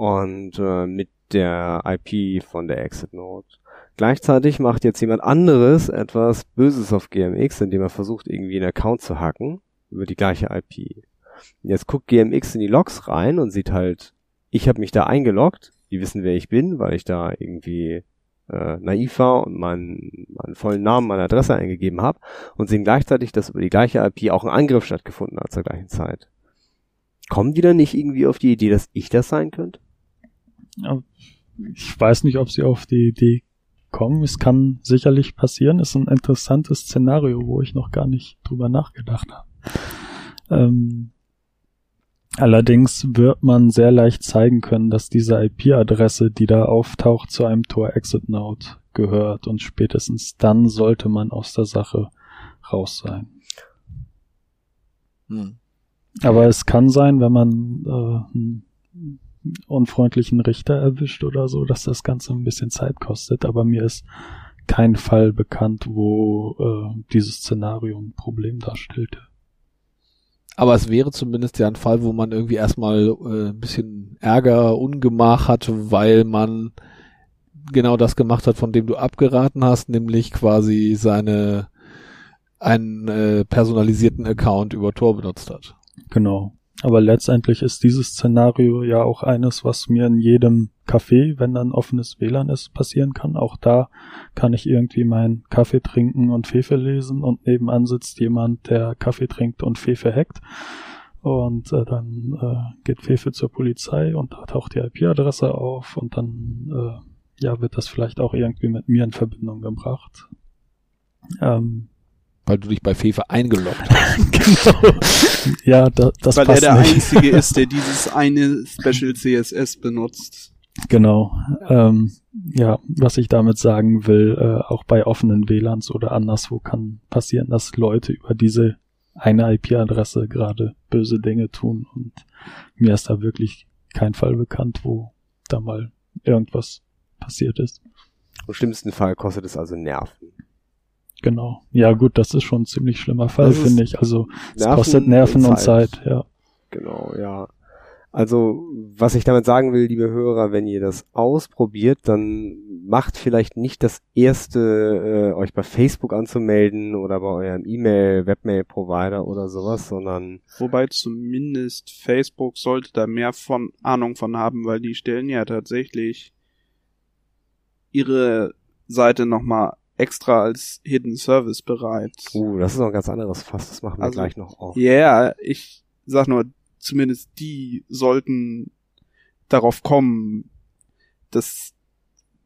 Und äh, mit der IP von der Exit-Note. Gleichzeitig macht jetzt jemand anderes etwas Böses auf GMX, indem er versucht, irgendwie einen Account zu hacken über die gleiche IP. Jetzt guckt GMX in die Logs rein und sieht halt, ich habe mich da eingeloggt, die wissen, wer ich bin, weil ich da irgendwie äh, naiv war und meinen, meinen vollen Namen, meine Adresse eingegeben habe und sehen gleichzeitig, dass über die gleiche IP auch ein Angriff stattgefunden hat zur gleichen Zeit. Kommen die dann nicht irgendwie auf die Idee, dass ich das sein könnte? Ich weiß nicht, ob sie auf die Idee kommen. Es kann sicherlich passieren. Ist ein interessantes Szenario, wo ich noch gar nicht drüber nachgedacht habe. Ähm, allerdings wird man sehr leicht zeigen können, dass diese IP-Adresse, die da auftaucht, zu einem Tor-Exit-Node gehört und spätestens dann sollte man aus der Sache raus sein. Hm. Aber es kann sein, wenn man äh, unfreundlichen Richter erwischt oder so, dass das Ganze ein bisschen Zeit kostet. Aber mir ist kein Fall bekannt, wo äh, dieses Szenario ein Problem darstellte. Aber es wäre zumindest ja ein Fall, wo man irgendwie erstmal äh, ein bisschen Ärger, Ungemach hat, weil man genau das gemacht hat, von dem du abgeraten hast, nämlich quasi seine einen äh, personalisierten Account über Tor benutzt hat. Genau. Aber letztendlich ist dieses Szenario ja auch eines, was mir in jedem Café, wenn dann offenes WLAN ist, passieren kann. Auch da kann ich irgendwie meinen Kaffee trinken und Fefe lesen und nebenan sitzt jemand, der Kaffee trinkt und Fefe hackt. Und äh, dann äh, geht Fefe zur Polizei und da taucht die IP-Adresse auf und dann äh, ja wird das vielleicht auch irgendwie mit mir in Verbindung gebracht. Ähm, Weil du dich bei Fefe eingeloggt hast. genau. Ja, da, das Weil er passt der nicht. Einzige ist, der dieses eine Special CSS benutzt. Genau. Ähm, ja, was ich damit sagen will, äh, auch bei offenen WLANs oder anderswo kann passieren, dass Leute über diese eine IP-Adresse gerade böse Dinge tun und mir ist da wirklich kein Fall bekannt, wo da mal irgendwas passiert ist. Im schlimmsten Fall kostet es also Nerven. Genau. Ja gut, das ist schon ein ziemlich schlimmer Fall, finde ich. Also es Nerven kostet Nerven und Zeit, ja. Genau, ja. Also, was ich damit sagen will, liebe Hörer, wenn ihr das ausprobiert, dann macht vielleicht nicht das erste, äh, euch bei Facebook anzumelden oder bei eurem E-Mail, Webmail-Provider oder sowas, sondern Wobei zumindest Facebook sollte da mehr von Ahnung von haben, weil die stellen ja tatsächlich ihre Seite nochmal extra als Hidden Service bereit. uh, das ist noch ein ganz anderes Fass, das machen wir Also, gleich noch auf. Ja, yeah, ich sag nur, zumindest die sollten darauf kommen, dass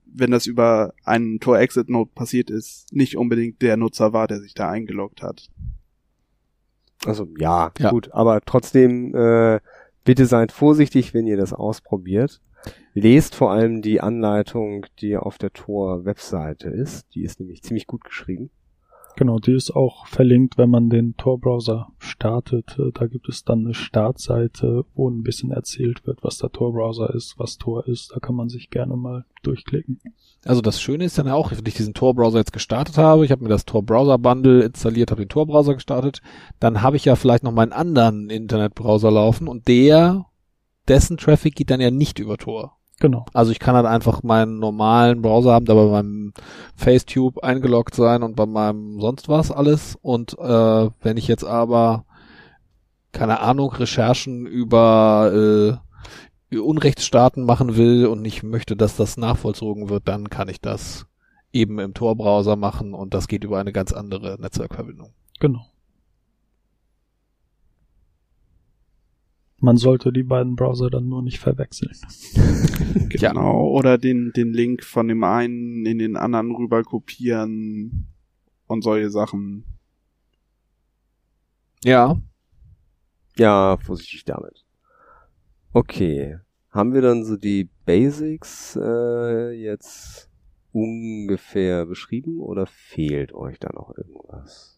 wenn das über einen Tor-Exit-Node passiert ist, nicht unbedingt der Nutzer war, der sich da eingeloggt hat. Also ja, Ja. gut, aber trotzdem äh, bitte seid vorsichtig, wenn ihr das ausprobiert. Lest vor allem die Anleitung, die auf der Tor-Webseite ist. Die ist nämlich ziemlich gut geschrieben. Genau, die ist auch verlinkt, wenn man den Tor-Browser startet. Äh, Da gibt es dann eine Startseite, wo ein bisschen erzählt wird, was der Tor-Browser ist, was Tor ist. Da kann man sich gerne mal durchklicken. Also das Schöne ist dann auch, wenn ich diesen Tor-Browser jetzt gestartet habe, ich habe mir das Tor-Browser-Bundle installiert, habe den Tor-Browser gestartet, dann habe ich ja vielleicht noch meinen anderen Internetbrowser laufen und der, dessen Traffic geht dann ja nicht über Tor. Genau. Also ich kann halt einfach meinen normalen Browser haben, da bei meinem Facetube eingeloggt sein und bei meinem sonst was alles. Und äh, wenn ich jetzt aber, keine Ahnung, Recherchen über äh, Unrechtsstaaten machen will und nicht möchte, dass das nachvollzogen wird, dann kann ich das eben im Tor-Browser machen und das geht über eine ganz andere Netzwerkverbindung. Genau. Man sollte die beiden Browser dann nur nicht verwechseln. Genau. Oder den, den Link von dem einen in den anderen rüber kopieren und solche Sachen. Ja, Ja, vorsichtig damit. Okay. Haben wir dann so die Basics äh, jetzt ungefähr beschrieben oder fehlt euch da noch irgendwas?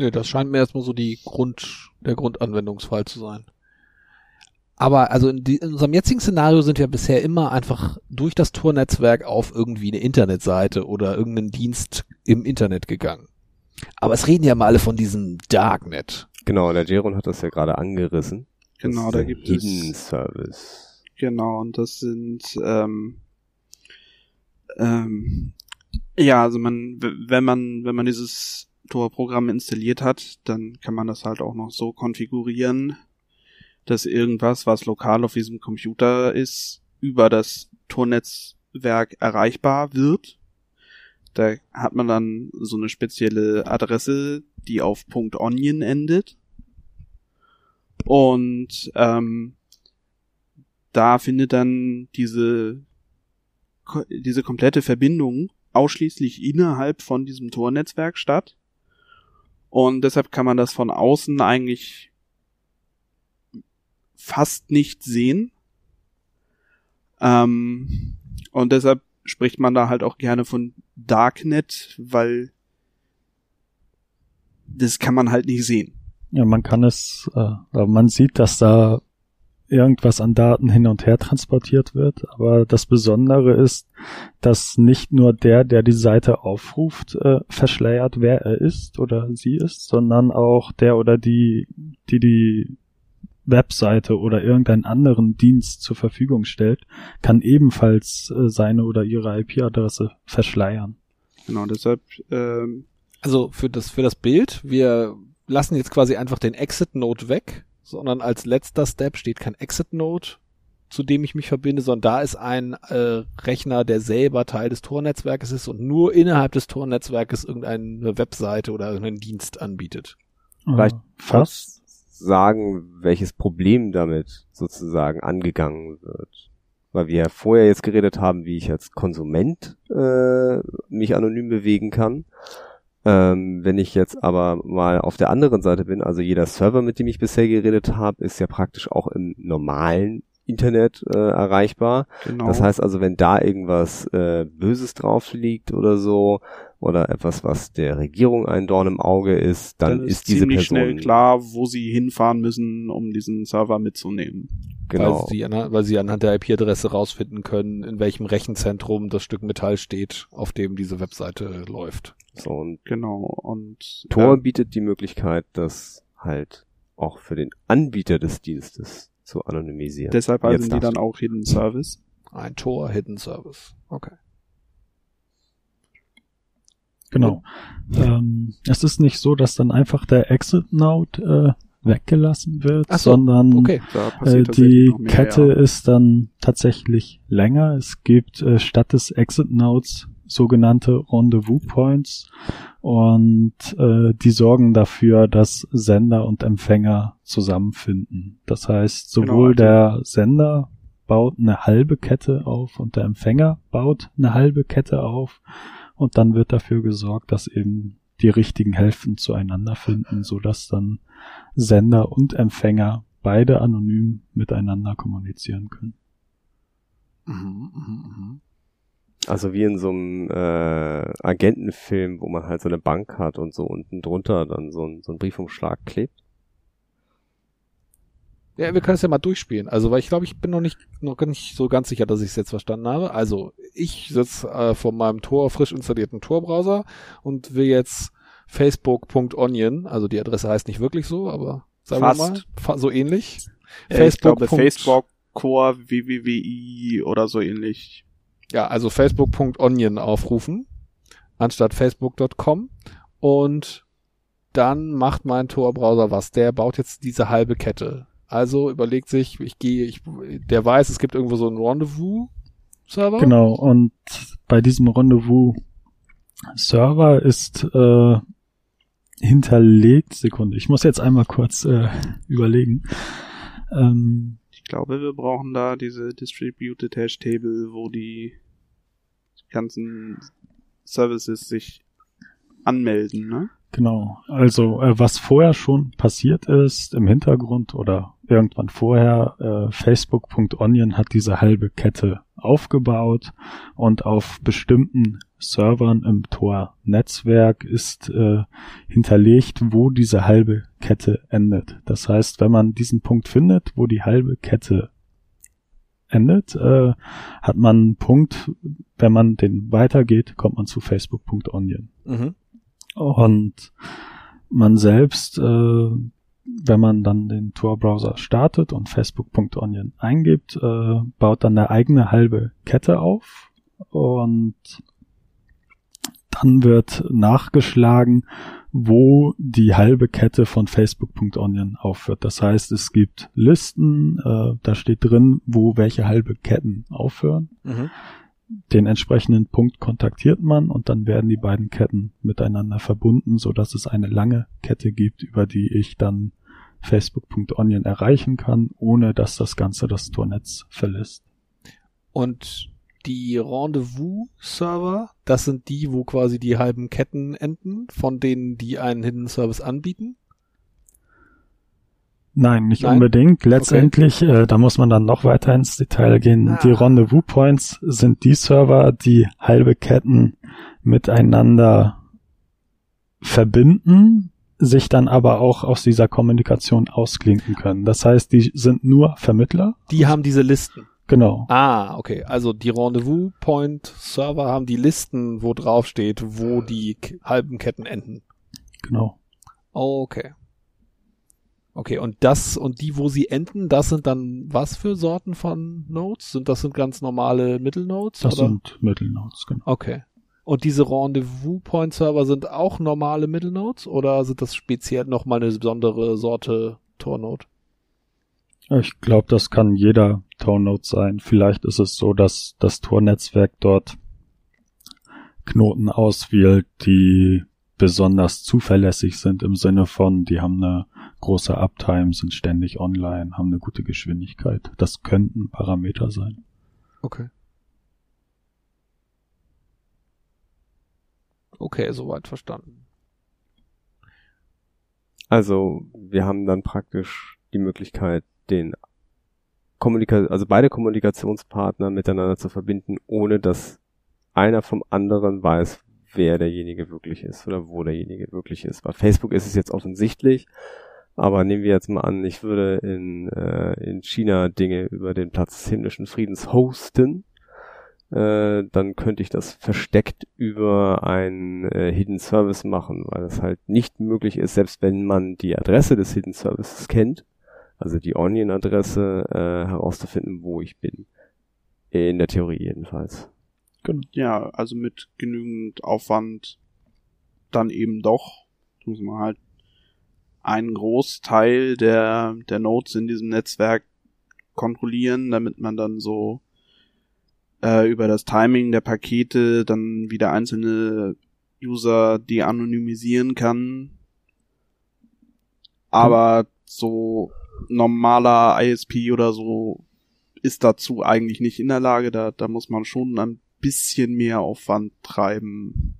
Nee, das scheint mir erstmal so die Grund, der Grundanwendungsfall zu sein. Aber also in, die, in unserem jetzigen Szenario sind wir bisher immer einfach durch das Tor-Netzwerk auf irgendwie eine Internetseite oder irgendeinen Dienst im Internet gegangen. Aber es reden ja mal alle von diesem Darknet. Genau, der Jeron hat das ja gerade angerissen. Das Genau, ist da gibt Hidden es Service. Genau, und das sind ähm, ähm, ja, also man, wenn man, wenn man dieses Tor-Programm installiert hat, dann kann man das halt auch noch so konfigurieren, dass irgendwas, was lokal auf diesem Computer ist, über das Tornetzwerk erreichbar wird. Da hat man dann so eine spezielle Adresse, die auf .onion endet. Und ähm, da findet dann diese diese komplette Verbindung ausschließlich innerhalb von diesem Tornetzwerk statt. Und deshalb kann man das von außen eigentlich fast nicht sehen. Ähm, und deshalb spricht man da halt auch gerne von Darknet, weil das kann man halt nicht sehen. Ja, man kann es, äh, man sieht, dass da irgendwas an Daten hin und her transportiert wird. Aber das Besondere ist, dass nicht nur der, der die Seite aufruft, äh, verschleiert, wer er ist oder sie ist, sondern auch der oder die, die die Webseite oder irgendeinen anderen Dienst zur Verfügung stellt, kann ebenfalls äh, seine oder ihre IP-Adresse verschleiern. Genau, deshalb ähm, Also für das, für das Bild, wir lassen jetzt quasi einfach den Exit-Node weg, sondern als letzter Step steht kein Exit-Node, zu dem ich mich verbinde, sondern da ist ein äh, Rechner, der selber Teil des Tor-Netzwerkes ist und nur innerhalb des Tor-Netzwerkes irgendeine Webseite oder irgendeinen Dienst anbietet. Vielleicht Äh, fast. sagen, welches Problem damit sozusagen angegangen wird. Weil wir ja vorher jetzt geredet haben, wie ich als Konsument äh, mich anonym bewegen kann. Ähm, wenn ich jetzt aber mal auf der anderen Seite bin, also jeder Server, mit dem ich bisher geredet habe, ist ja praktisch auch im normalen Internet äh, erreichbar. genau. Das heißt also, wenn da irgendwas äh, Böses drauf liegt oder so, oder etwas, was der Regierung ein Dorn im Auge ist, dann, ist diese ziemlich Person schnell klar, wo sie hinfahren müssen, um diesen Server mitzunehmen. Genau. Weil sie, anhand, weil sie anhand der IP-Adresse rausfinden können, in welchem Rechenzentrum das Stück Metall steht, auf dem diese Webseite läuft. So, und Genau. Und Tor äh, bietet die Möglichkeit, das halt auch für den Anbieter des Dienstes zu anonymisieren. deshalb heißen die dann du. auch Hidden Service. Ein Tor Hidden Service. Okay. Genau. Ähm, es ist nicht so, dass dann einfach der Exit-Node äh, weggelassen wird, so, sondern Okay. Äh, die Kette ja. ist dann tatsächlich länger. Es gibt äh, statt des Exit-Nodes sogenannte Rendezvous Points und äh, die sorgen dafür, dass Sender und Empfänger zusammenfinden. Das heißt, Genau, sowohl also- der Sender baut eine halbe Kette auf und der Empfänger baut eine halbe Kette auf und dann wird dafür gesorgt, dass eben die richtigen Hälften zueinander finden, so dass dann Sender und Empfänger beide anonym miteinander kommunizieren können. Mhm, mhm, mhm. Also wie in so einem äh, Agentenfilm, wo man halt so eine Bank hat und so unten drunter dann so ein, so ein Briefumschlag klebt. Ja, wir können es ja mal durchspielen. Also, weil ich glaube, ich bin noch nicht, noch nicht so ganz sicher, dass ich es jetzt verstanden habe. Also, ich sitze äh, vor meinem Tor, frisch installierten Tor-Browser und will jetzt facebook.onion, also die Adresse heißt nicht wirklich so, aber sagen Fast. wir mal, fa so ähnlich. Äh, ich glaube Facebook. Facebook Core wwwi oder so ähnlich. Ja, also facebook.onion aufrufen, anstatt facebook.com und dann macht mein Tor-Browser was. Der baut jetzt diese halbe Kette. Also überlegt sich, ich gehe, ich, der weiß, es gibt irgendwo so einen Rendezvous-Server. Genau, und bei diesem Rendezvous-Server ist äh, hinterlegt. Sekunde, ich muss jetzt einmal kurz äh, überlegen. Ähm, Ich glaube, wir brauchen da diese Distributed Hash Table, wo die ganzen Services sich anmelden, ne? Genau. Also äh, was vorher schon passiert ist im Hintergrund oder irgendwann vorher, äh, Facebook.onion hat diese halbe Kette aufgebaut und auf bestimmten Servern im Tor-Netzwerk ist äh, hinterlegt, wo diese halbe Kette endet. Das heißt, wenn man diesen Punkt findet, wo die halbe Kette endet, äh, hat man einen Punkt, wenn man den weitergeht, kommt man zu Facebook.onion. Mhm. Und man selbst, äh, wenn man dann den Tor-Browser startet und facebook.onion eingibt, äh, baut dann eine eigene halbe Kette auf und dann wird nachgeschlagen, wo die halbe Kette von facebook.onion aufhört. Das heißt, es gibt Listen, äh, da steht drin, wo welche halbe Ketten aufhören Mhm. Den entsprechenden Punkt kontaktiert man und dann werden die beiden Ketten miteinander verbunden, so dass es eine lange Kette gibt, über die ich dann Facebook.onion erreichen kann, ohne dass das Ganze das Tornetz verlässt. Und die Rendezvous-Server, das sind die, wo quasi die halben Ketten enden, von denen die einen Hidden Service anbieten. Nein, nicht Nein? unbedingt. Letztendlich, äh, da muss man dann noch weiter ins Detail gehen. Ah. Die Rendezvous Points sind die Server, die halbe Ketten miteinander verbinden, sich dann aber auch aus dieser Kommunikation ausklinken können. Das heißt, die sind nur Vermittler. Die haben diese Listen. Genau. Ah, okay. Also die Rendezvous Point Server haben die Listen, wo drauf steht, wo die halben Ketten enden. Genau. Okay. Okay, und das und die, wo sie enden, das sind dann was für Sorten von Nodes? Sind das sind ganz normale Mittelnodes? Das oder? sind Mittelnodes, genau. Okay. Und diese Rendezvous Point Server sind auch normale Mittelnodes oder sind das speziell nochmal eine besondere Sorte Tor-Node? Ich glaube, das kann jeder Tor-Node sein. Vielleicht ist es so, dass das Tor-Netzwerk dort Knoten auswählt, die besonders zuverlässig sind im Sinne von, die haben eine große Uptime, sind ständig online, haben eine gute Geschwindigkeit. Das könnten Parameter sein. Okay. Okay, soweit verstanden. Also wir haben dann praktisch die Möglichkeit, den Kommunika also beide Kommunikationspartner miteinander zu verbinden, ohne dass einer vom anderen weiß, wer derjenige wirklich ist oder wo derjenige wirklich ist. Bei Facebook ist es jetzt offensichtlich, aber nehmen wir jetzt mal an, ich würde in, äh, in China Dinge über den Platz des himmlischen Friedens hosten, äh, dann könnte ich das versteckt über einen äh, Hidden Service machen, weil es halt nicht möglich ist, selbst wenn man die Adresse des Hidden Services kennt, also die Onion-Adresse, äh, herauszufinden, wo ich bin. In der Theorie jedenfalls. Ja, also mit genügend Aufwand dann eben doch, muss man halt einen Großteil der, der Nodes in diesem Netzwerk kontrollieren, damit man dann so äh, über das Timing der Pakete dann wieder einzelne User de-anonymisieren kann. Aber so normaler ISP oder so ist dazu eigentlich nicht in der Lage. Da, da muss man schon ein bisschen mehr Aufwand treiben.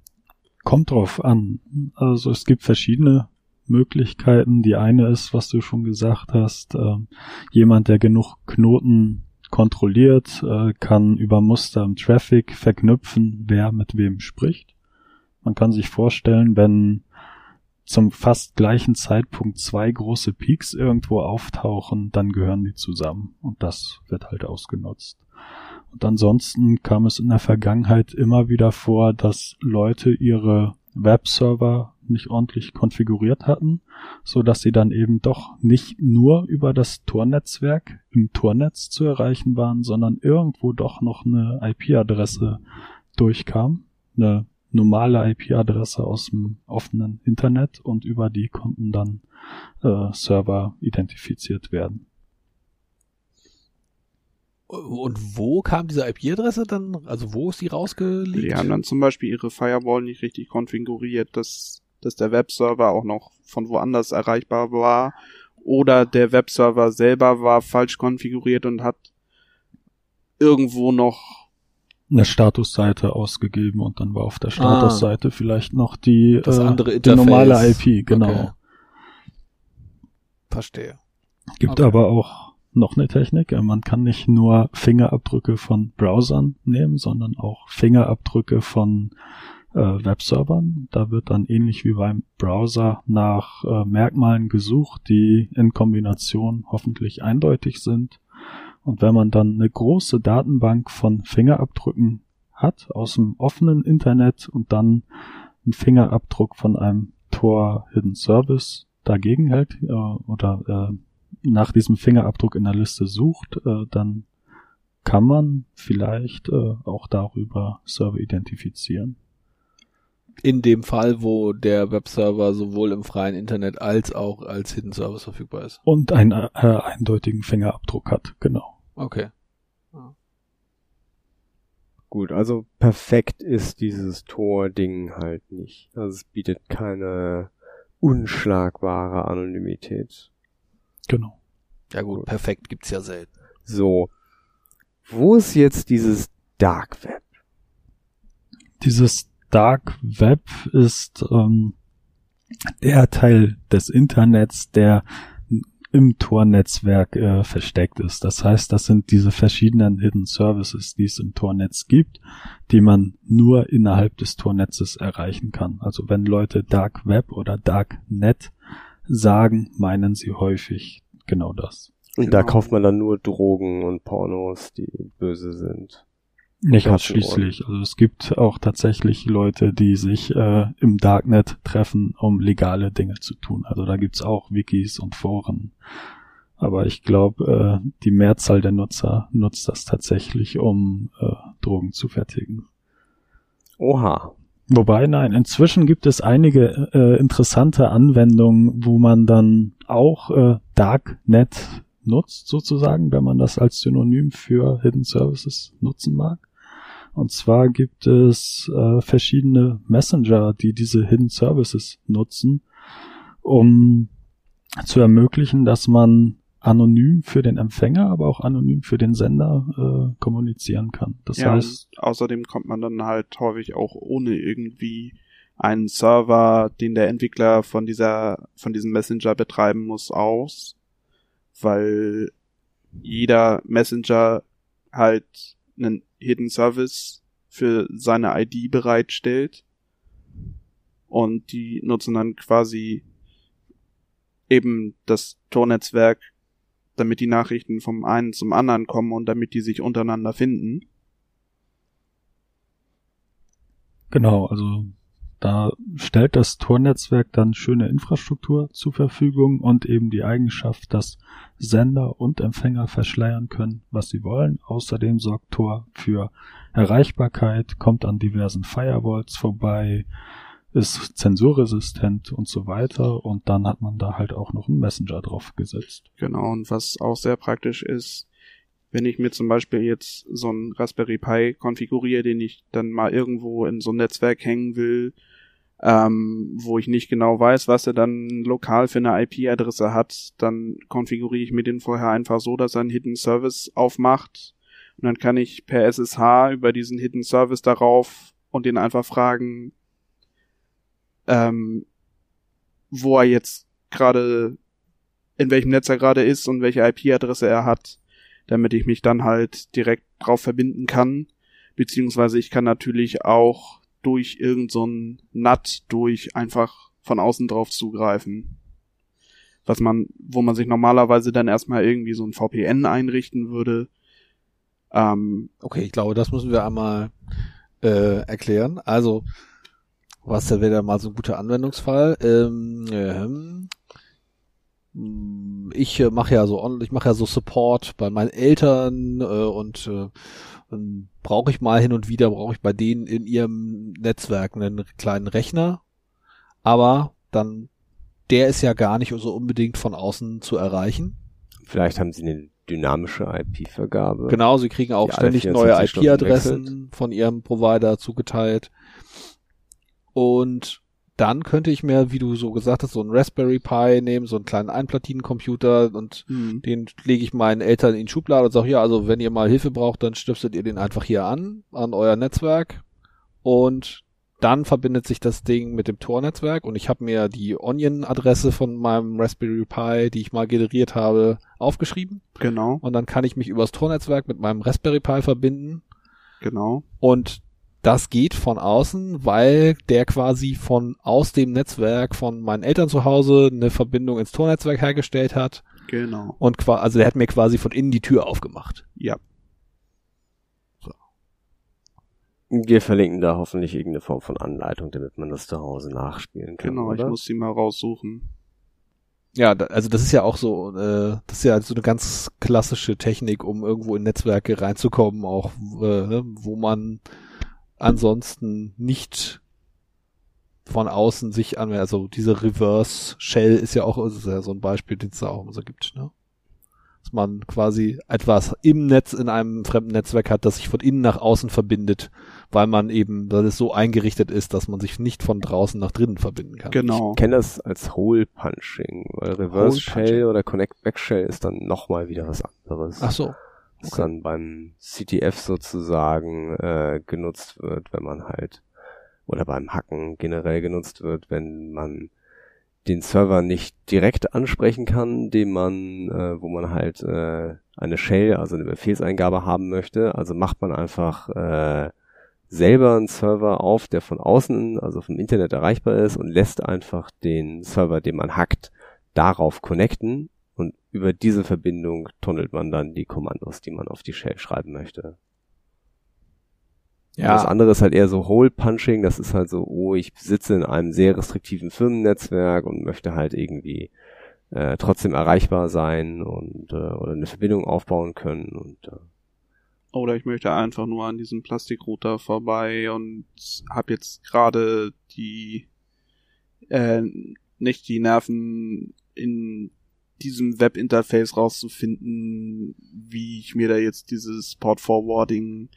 Kommt drauf an. Also es gibt verschiedene Möglichkeiten. Die eine ist, was du schon gesagt hast, ähm, jemand, der genug Knoten kontrolliert, äh, kann über Muster im Traffic verknüpfen, wer mit wem spricht. Man kann sich vorstellen, wenn zum fast gleichen Zeitpunkt zwei große Peaks irgendwo auftauchen, dann gehören die zusammen und das wird halt ausgenutzt. Und ansonsten kam es in der Vergangenheit immer wieder vor, dass Leute ihre Webserver nicht ordentlich konfiguriert hatten, so dass sie dann eben doch nicht nur über das Tornetzwerk im Tornetz zu erreichen waren, sondern irgendwo doch noch eine IP-Adresse durchkam, eine normale IP-Adresse aus dem offenen Internet und über die konnten dann äh, Server identifiziert werden. Und wo kam diese IP-Adresse dann? Also wo ist die rausgelegt? Die haben dann zum Beispiel ihre Firewall nicht richtig konfiguriert, dass dass der Webserver auch noch von woanders erreichbar war oder der Webserver selber war falsch konfiguriert und hat irgendwo noch eine Statusseite ausgegeben und dann war auf der Statusseite ah, vielleicht noch die, das äh, andere die normale IP, genau. Okay. Verstehe. Gibt okay. aber auch noch eine Technik. Man kann nicht nur Fingerabdrücke von Browsern nehmen, sondern auch Fingerabdrücke von äh, Webservern. Da wird dann ähnlich wie beim Browser nach äh, Merkmalen gesucht, die in Kombination hoffentlich eindeutig sind und wenn man dann eine große Datenbank von Fingerabdrücken hat aus dem offenen Internet und dann einen Fingerabdruck von einem Tor Hidden Service dagegen hält äh, oder äh, nach diesem Fingerabdruck in der Liste sucht, äh, dann kann man vielleicht äh, auch darüber Server identifizieren. In dem Fall, wo der Webserver sowohl im freien Internet als auch als Hidden Service verfügbar ist. Und einen äh, eindeutigen Fingerabdruck hat, genau. Okay. Ja. Gut, also perfekt ist dieses Tor-Ding halt nicht. Also es bietet keine unschlagbare Anonymität. Genau. Ja gut, gut. perfekt gibt's ja selten. So. Wo ist jetzt dieses Dark Web? Dieses Dark Web ist ähm, der Teil des Internets, der im Tor-Netzwerk äh, versteckt ist. Das heißt, das sind diese verschiedenen Hidden Services, die es im Tornetz gibt, die man nur innerhalb des Tornetzes erreichen kann. Also wenn Leute Dark Web oder Dark Net sagen, meinen sie häufig genau das. Und genau. da kauft man dann nur Drogen und Pornos, die böse sind. Nicht ausschließlich. Also es gibt auch tatsächlich Leute, die sich äh, im Darknet treffen, um legale Dinge zu tun. Also da gibt's auch Wikis und Foren. Aber ich glaube, äh, die Mehrzahl der Nutzer nutzt das tatsächlich, um äh, Drogen zu fertigen. Oha. Wobei, nein, inzwischen gibt es einige äh, interessante Anwendungen, wo man dann auch äh, Darknet nutzt, sozusagen, wenn man das als Synonym für Hidden Services nutzen mag. Und zwar gibt es äh, verschiedene Messenger, die diese Hidden Services nutzen, um zu ermöglichen, dass man anonym für den Empfänger, aber auch anonym für den Sender äh, kommunizieren kann. Das ja, heißt, außerdem kommt man dann halt häufig auch ohne irgendwie einen Server, den der Entwickler von dieser von diesem Messenger betreiben muss, aus, weil jeder Messenger halt einen Hidden Service für seine ID bereitstellt. Und die nutzen dann quasi eben das Tornetzwerk, damit die Nachrichten vom einen zum anderen kommen und damit die sich untereinander finden. Genau, also da stellt das Tornetzwerk dann schöne Infrastruktur zur Verfügung und eben die Eigenschaft, dass Sender und Empfänger verschleiern können, was sie wollen. Außerdem sorgt Tor für Erreichbarkeit, kommt an diversen Firewalls vorbei, ist zensurresistent und so weiter. Und dann hat man da halt auch noch einen Messenger drauf gesetzt. Genau, und was auch sehr praktisch ist, wenn ich mir zum Beispiel jetzt so einen Raspberry Pi konfiguriere, den ich dann mal irgendwo in so ein Netzwerk hängen will, ähm, wo ich nicht genau weiß, was er dann lokal für eine IP-Adresse hat, dann konfiguriere ich mir den vorher einfach so, dass er einen Hidden Service aufmacht und dann kann ich per SSH über diesen Hidden Service darauf und den einfach fragen, ähm, wo er jetzt gerade, in welchem Netz er gerade ist und welche IP-Adresse er hat, damit ich mich dann halt direkt drauf verbinden kann. Beziehungsweise ich kann natürlich auch durch irgendeinen so NAT durch einfach von außen drauf zugreifen. Was man, wo man sich normalerweise dann erstmal irgendwie so ein VPN einrichten würde. Ähm, okay, ich glaube, das müssen wir einmal äh, erklären. Also, was da wäre mal so ein guter Anwendungsfall. Ähm, äh, ich äh, mache ja so ich mache ja so Support bei meinen Eltern äh, und äh, dann brauche ich mal hin und wieder, brauche ich bei denen in ihrem Netzwerk einen kleinen Rechner, aber dann, der ist ja gar nicht so unbedingt von außen zu erreichen. Vielleicht haben sie eine dynamische IP-Vergabe. Genau, sie kriegen auch ständig neue IP-Adressen von ihrem Provider zugeteilt. Und dann könnte ich mir, wie du so gesagt hast, so einen Raspberry Pi nehmen, so einen kleinen Einplatinencomputer und Hm. den lege ich meinen Eltern in die Schublade und sage, ja, also wenn ihr mal Hilfe braucht, dann stöpselt ihr den einfach hier an, an euer Netzwerk. Und dann verbindet sich das Ding mit dem Tor-Netzwerk. Und ich habe mir die Onion-Adresse von meinem Raspberry Pi, die ich mal generiert habe, aufgeschrieben. Genau, und dann kann ich mich übers Tor-Netzwerk mit meinem Raspberry Pi verbinden. Genau. und das geht von außen, weil der quasi von aus dem Netzwerk von meinen Eltern zu Hause eine Verbindung ins Tornetzwerk hergestellt hat Genau. und qua also der hat mir quasi von innen die Tür aufgemacht. Ja. Wir verlinken da hoffentlich irgendeine Form von Anleitung, damit man das zu Hause nachspielen kann. Genau, ich oder? muss die mal raussuchen. Ja, da, also das ist ja auch so, äh, das ist ja so eine ganz klassische Technik, um irgendwo in Netzwerke reinzukommen, auch äh, ne, wo man ansonsten nicht von außen sich an, also diese Reverse Shell ist ja auch ist ja so ein Beispiel, den es da auch immer so gibt, ne? Dass man quasi etwas im Netz in einem fremden Netzwerk hat, das sich von innen nach außen verbindet, weil man eben, weil es so eingerichtet ist, dass man sich nicht von draußen nach drinnen verbinden kann. Genau. Ich kenne das als Hole Punching, weil Reverse Hole Shell Punching. oder Connect Back Shell ist dann nochmal wieder was anderes. Ach so. Okay. dann beim CTF sozusagen äh, genutzt wird, wenn man halt oder beim Hacken generell genutzt wird, wenn man den Server nicht direkt ansprechen kann, den man, äh, wo man halt äh, eine Shell, also eine Befehlseingabe haben möchte. Also macht man einfach äh, selber einen Server auf, der von außen, also vom Internet erreichbar ist und lässt einfach den Server, den man hackt, darauf connecten über diese Verbindung tunnelt man dann die Kommandos, die man auf die Shell schreiben möchte. Und Das Ja, andere ist halt eher so Hole Punching, das ist halt so, oh, ich sitze in einem sehr restriktiven Firmennetzwerk und möchte halt irgendwie äh, trotzdem erreichbar sein und äh, oder eine Verbindung aufbauen können und äh, Oder ich möchte einfach nur an diesem Plastikrouter vorbei und habe jetzt gerade die äh, nicht die Nerven in diesem Webinterface rauszufinden, wie ich mir da jetzt dieses Port Forwarding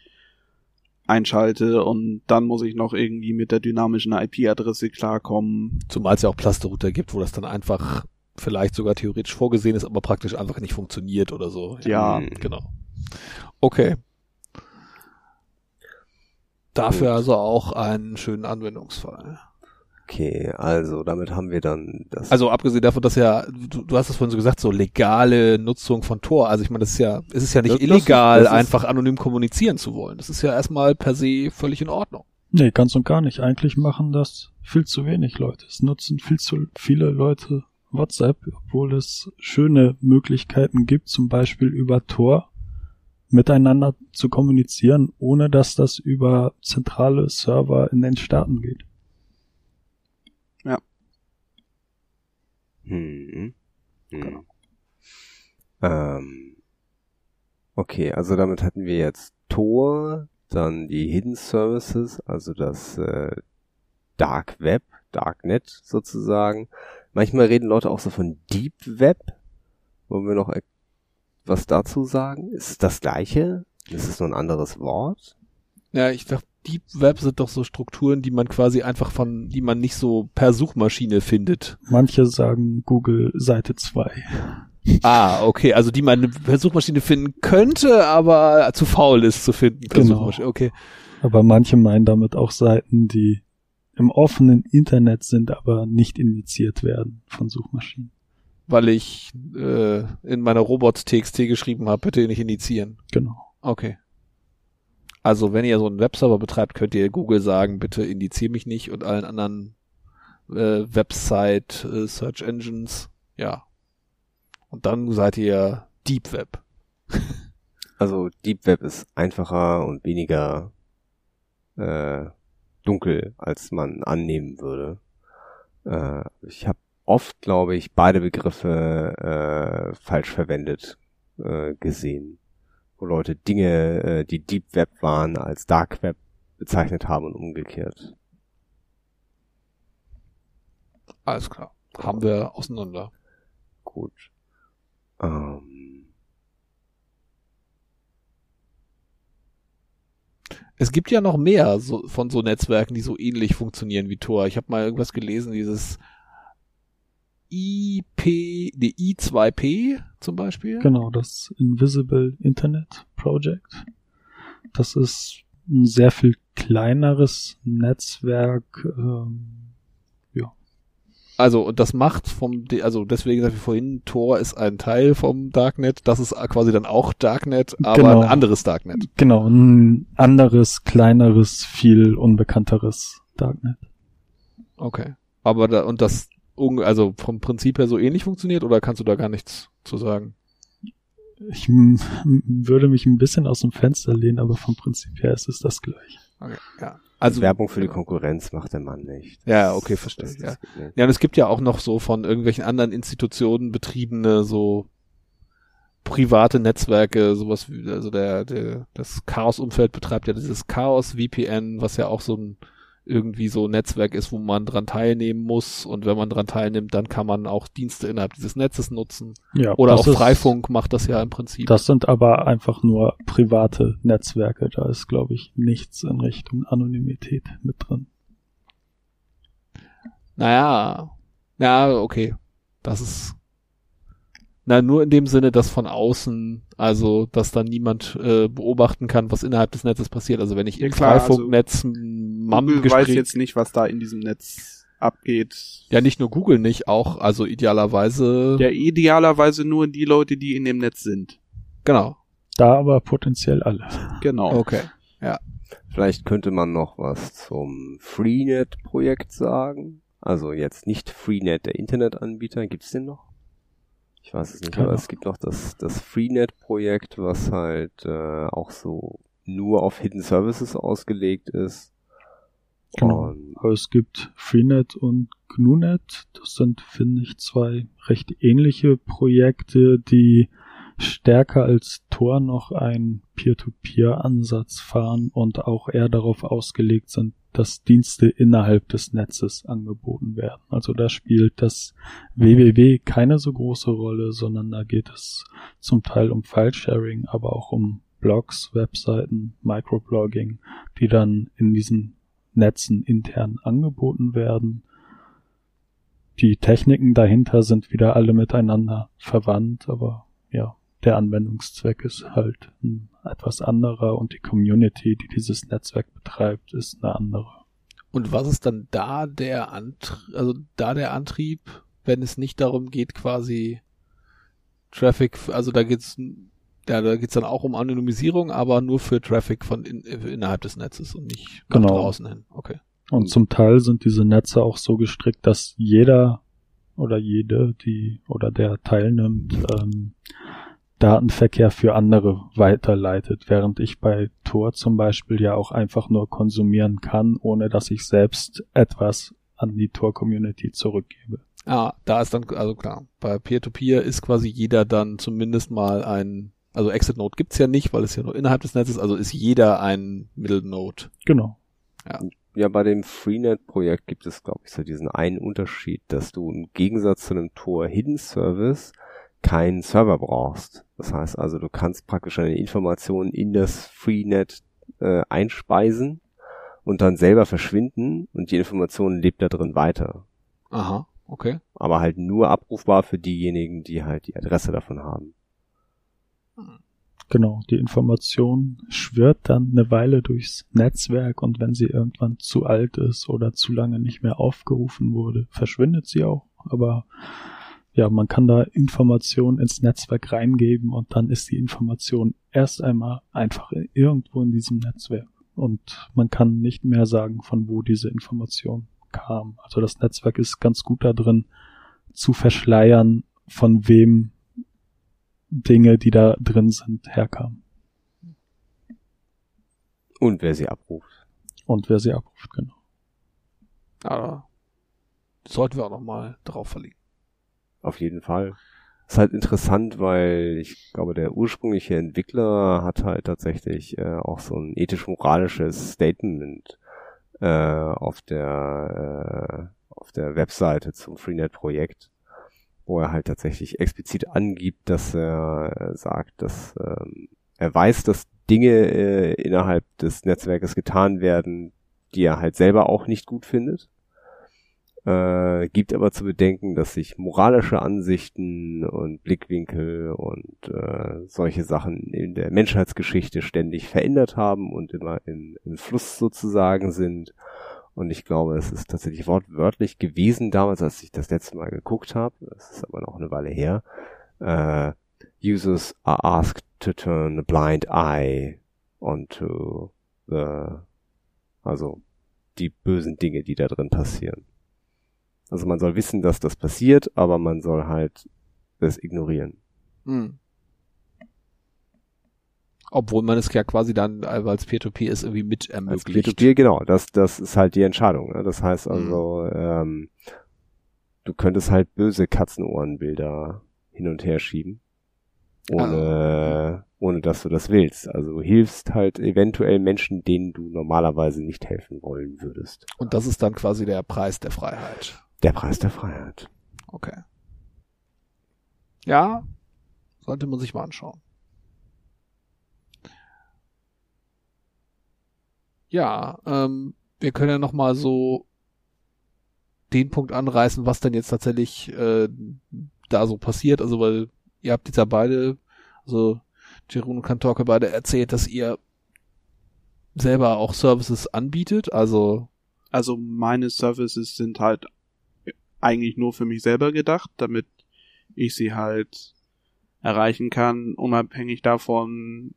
einschalte und dann muss ich noch irgendwie mit der dynamischen IP-Adresse klarkommen. zumal es ja auch Plasterrouter gibt, wo das dann einfach vielleicht sogar theoretisch vorgesehen ist, aber praktisch einfach nicht funktioniert oder so. Ja, Mhm. Genau. Okay. Dafür Gut. also auch einen schönen Anwendungsfall. Okay, also damit haben wir dann das Also abgesehen davon, dass ja, du, du hast es vorhin so gesagt, so legale Nutzung von Tor. Also ich meine, das ist ja, es ist ja nicht Das- illegal, das ist- einfach anonym kommunizieren zu wollen. Das ist ja erstmal per se völlig in Ordnung. Nee, ganz und gar nicht. Eigentlich machen das viel zu wenig Leute. Es nutzen viel zu viele Leute WhatsApp, obwohl es schöne Möglichkeiten gibt, zum Beispiel über Tor miteinander zu kommunizieren, ohne dass das über zentrale Server in den Staaten geht. Hm. Hm. Genau. Ähm, okay, also damit hatten wir jetzt Tor, dann die Hidden Services, also das äh, Dark Web, Darknet sozusagen. Manchmal reden Leute auch so von Deep Web. Wollen wir noch e- was dazu sagen? Ist es das gleiche? Ist es nur ein anderes Wort? Ja, ich dachte, Deep Web sind doch so Strukturen, die man quasi einfach von, die man nicht so per Suchmaschine findet. Manche sagen Google Seite 2. Ah, okay, also die man per Suchmaschine finden könnte, aber zu faul ist zu finden. Genau. Suchmaschine. Okay. Aber manche meinen damit auch Seiten, die im offenen Internet sind, aber nicht indiziert werden von Suchmaschinen. Weil ich äh, in meiner Robots.txt geschrieben habe, bitte nicht indizieren. Genau. Okay. Also wenn ihr so einen Webserver betreibt, könnt ihr Google sagen, bitte indizier mich nicht und allen anderen äh, Website, äh, Search Engines, ja. Und dann seid ihr Deep Web. Also Deep Web ist einfacher und weniger äh, dunkel, als man annehmen würde. Äh, ich habe oft, glaube ich, beide Begriffe äh, falsch verwendet äh, gesehen, wo Leute Dinge, äh, die Deep Web waren, als Dark Web bezeichnet haben und umgekehrt. Alles klar. Haben wir auseinander. Gut. Ähm, Es gibt ja noch mehr so, von so Netzwerken, die so ähnlich funktionieren wie Tor. Ich habe mal irgendwas gelesen, dieses IP, die I2P zum Beispiel. Genau, das Invisible Internet Project. Das ist ein sehr viel kleineres Netzwerk. Ähm, Also, und das macht vom, also deswegen sagte ich vorhin, Tor ist ein Teil vom Darknet. Das ist quasi dann auch Darknet, aber Genau. ein anderes Darknet. genau, ein anderes, kleineres, viel unbekannteres Darknet. Okay. Aber da, und das, also vom Prinzip her so ähnlich funktioniert oder kannst du da gar nichts zu sagen? Ich würde mich ein bisschen aus dem Fenster lehnen, aber vom Prinzip her ist es das gleiche. Okay, ja. Also, Werbung für die Konkurrenz macht der Mann nicht. Ja, okay, verstehe, Das- ja. das nicht. Ja, und es gibt ja auch noch so von irgendwelchen anderen Institutionen betriebene, so private Netzwerke, sowas wie, also der, der, das Chaos-Umfeld betreibt ja dieses Chaos-VPN, was ja auch so ein, irgendwie so ein Netzwerk ist, wo man dran teilnehmen muss und wenn man dran teilnimmt, dann kann man auch Dienste innerhalb dieses Netzes nutzen. Ja, Oder auch ist- Freifunk macht das ja im Prinzip. Das sind aber einfach nur private Netzwerke. Da ist, glaube ich, nichts in Richtung Anonymität mit drin. Naja, ja, okay. Das ist, na, nur in dem Sinne, dass von außen, also, dass dann niemand äh, beobachten kann, was innerhalb des Netzes passiert. Also, wenn ich Ja, im also Freifunknetz ein Google weiß jetzt nicht, was da in diesem Netz abgeht. ja, nicht nur Google nicht, auch, also idealerweise, Ja, idealerweise nur die Leute, die in dem Netz sind. genau. Da aber potenziell alle. Genau. Okay. Vielleicht könnte man noch was zum Freenet-Projekt sagen. Also jetzt nicht Freenet, der Internetanbieter. Gibt's den noch? Ich weiß es nicht, Keine aber es gibt noch das, das Freenet-Projekt, was halt äh, auch so nur auf Hidden Services ausgelegt ist. Genau. Und Aber es gibt Freenet und GNUNet. Das sind, finde ich, zwei recht ähnliche Projekte, die stärker als Tor noch einen Peer-to-Peer-Ansatz fahren und auch eher darauf ausgelegt sind, dass Dienste innerhalb des Netzes angeboten werden. Also da spielt das www keine so große Rolle, sondern da geht es zum Teil um File-Sharing, aber auch um Blogs, Webseiten, Microblogging, die dann in diesen Netzen intern angeboten werden. Die Techniken dahinter sind wieder alle miteinander verwandt, aber ja, der Anwendungszweck ist halt ein etwas anderer und die Community, die dieses Netzwerk betreibt, ist eine andere. Und was ist dann da der Antrieb, also da der Antrieb, wenn es nicht darum geht, quasi Traffic, also da geht's, ja, da geht's dann auch um Anonymisierung, aber nur für Traffic von in, innerhalb des Netzes und nicht nach Genau. draußen hin. Okay. Und zum Teil sind diese Netze auch so gestrickt, dass jeder oder jede, die oder der teilnimmt, ähm, Datenverkehr für andere weiterleitet, während ich bei Tor zum Beispiel ja auch einfach nur konsumieren kann, ohne dass ich selbst etwas an die Tor-Community zurückgebe. Ah, da ist dann, also klar, bei Peer-to-Peer ist quasi jeder dann zumindest mal ein, also Exit Node gibt's ja nicht, weil es ja nur innerhalb des Netzes, also ist jeder ein Middle Node. Genau. ja, bei dem Freenet-Projekt gibt es, glaube ich, so diesen einen Unterschied, dass du im Gegensatz zu einem Tor Hidden Service keinen Server brauchst. Das heißt also, du kannst praktisch deine Informationen in das Freenet äh, einspeisen und dann selber verschwinden und die Information lebt da drin weiter. Aha, okay. Aber halt nur abrufbar für diejenigen, die halt die Adresse davon haben. Genau, die Information schwirrt dann eine Weile durchs Netzwerk und wenn sie irgendwann zu alt ist oder zu lange nicht mehr aufgerufen wurde, verschwindet sie auch. Aber ja, man kann da Informationen ins Netzwerk reingeben und dann ist die Information erst einmal einfach irgendwo in diesem Netzwerk. Und man kann nicht mehr sagen, von wo diese Information kam. Also das Netzwerk ist ganz gut da drin, zu verschleiern, von wem Dinge, die da drin sind, herkamen. Und wer sie abruft. Und wer sie abruft, genau. Aber sollten wir auch nochmal drauf verlegen. Auf jeden Fall. Ist halt interessant, weil ich glaube, der ursprüngliche Entwickler hat halt tatsächlich äh, auch so ein ethisch-moralisches Statement äh, auf der äh, auf der Webseite zum Freenet-Projekt, wo er halt tatsächlich explizit angibt, dass er äh, sagt, dass ähm, er weiß, dass Dinge äh, innerhalb des Netzwerkes getan werden, die er halt selber auch nicht gut findet. Äh, gibt aber zu bedenken, dass sich moralische Ansichten und Blickwinkel und äh, solche Sachen in der Menschheitsgeschichte ständig verändert haben und immer im, im Fluss sozusagen sind. Und ich glaube, es ist tatsächlich wortwörtlich gewesen damals, als ich das letzte Mal geguckt habe. Das ist aber noch eine Weile her. Äh, users are asked to turn a blind eye onto the, also die bösen Dinge, die da drin passieren. Also man soll wissen, dass das passiert, aber man soll halt das ignorieren. Hm. Obwohl man es ja quasi dann, äh, weil es Peer-to-Peer ist, irgendwie mit Als ermöglicht. Peer-to-Peer, genau, das, das ist halt die Entscheidung. Ne? Das heißt Mhm. also, ähm, du könntest halt böse Katzenohrenbilder hin und her schieben. Ohne, ohne dass du das willst. Also du hilfst halt eventuell Menschen, denen du normalerweise nicht helfen wollen würdest. Und das ist dann quasi der Preis der Freiheit. Der Preis der Freiheit. Okay. Ja, sollte man sich mal anschauen. Ja, ähm, wir können ja noch mal so den Punkt anreißen, was denn jetzt tatsächlich äh, da so passiert. Also weil ihr habt jetzt ja beide, also Jerun und Kantorke beide erzählt, dass ihr selber auch Services anbietet. Also Also meine Services sind halt eigentlich nur für mich selber gedacht, damit ich sie halt erreichen kann, unabhängig davon,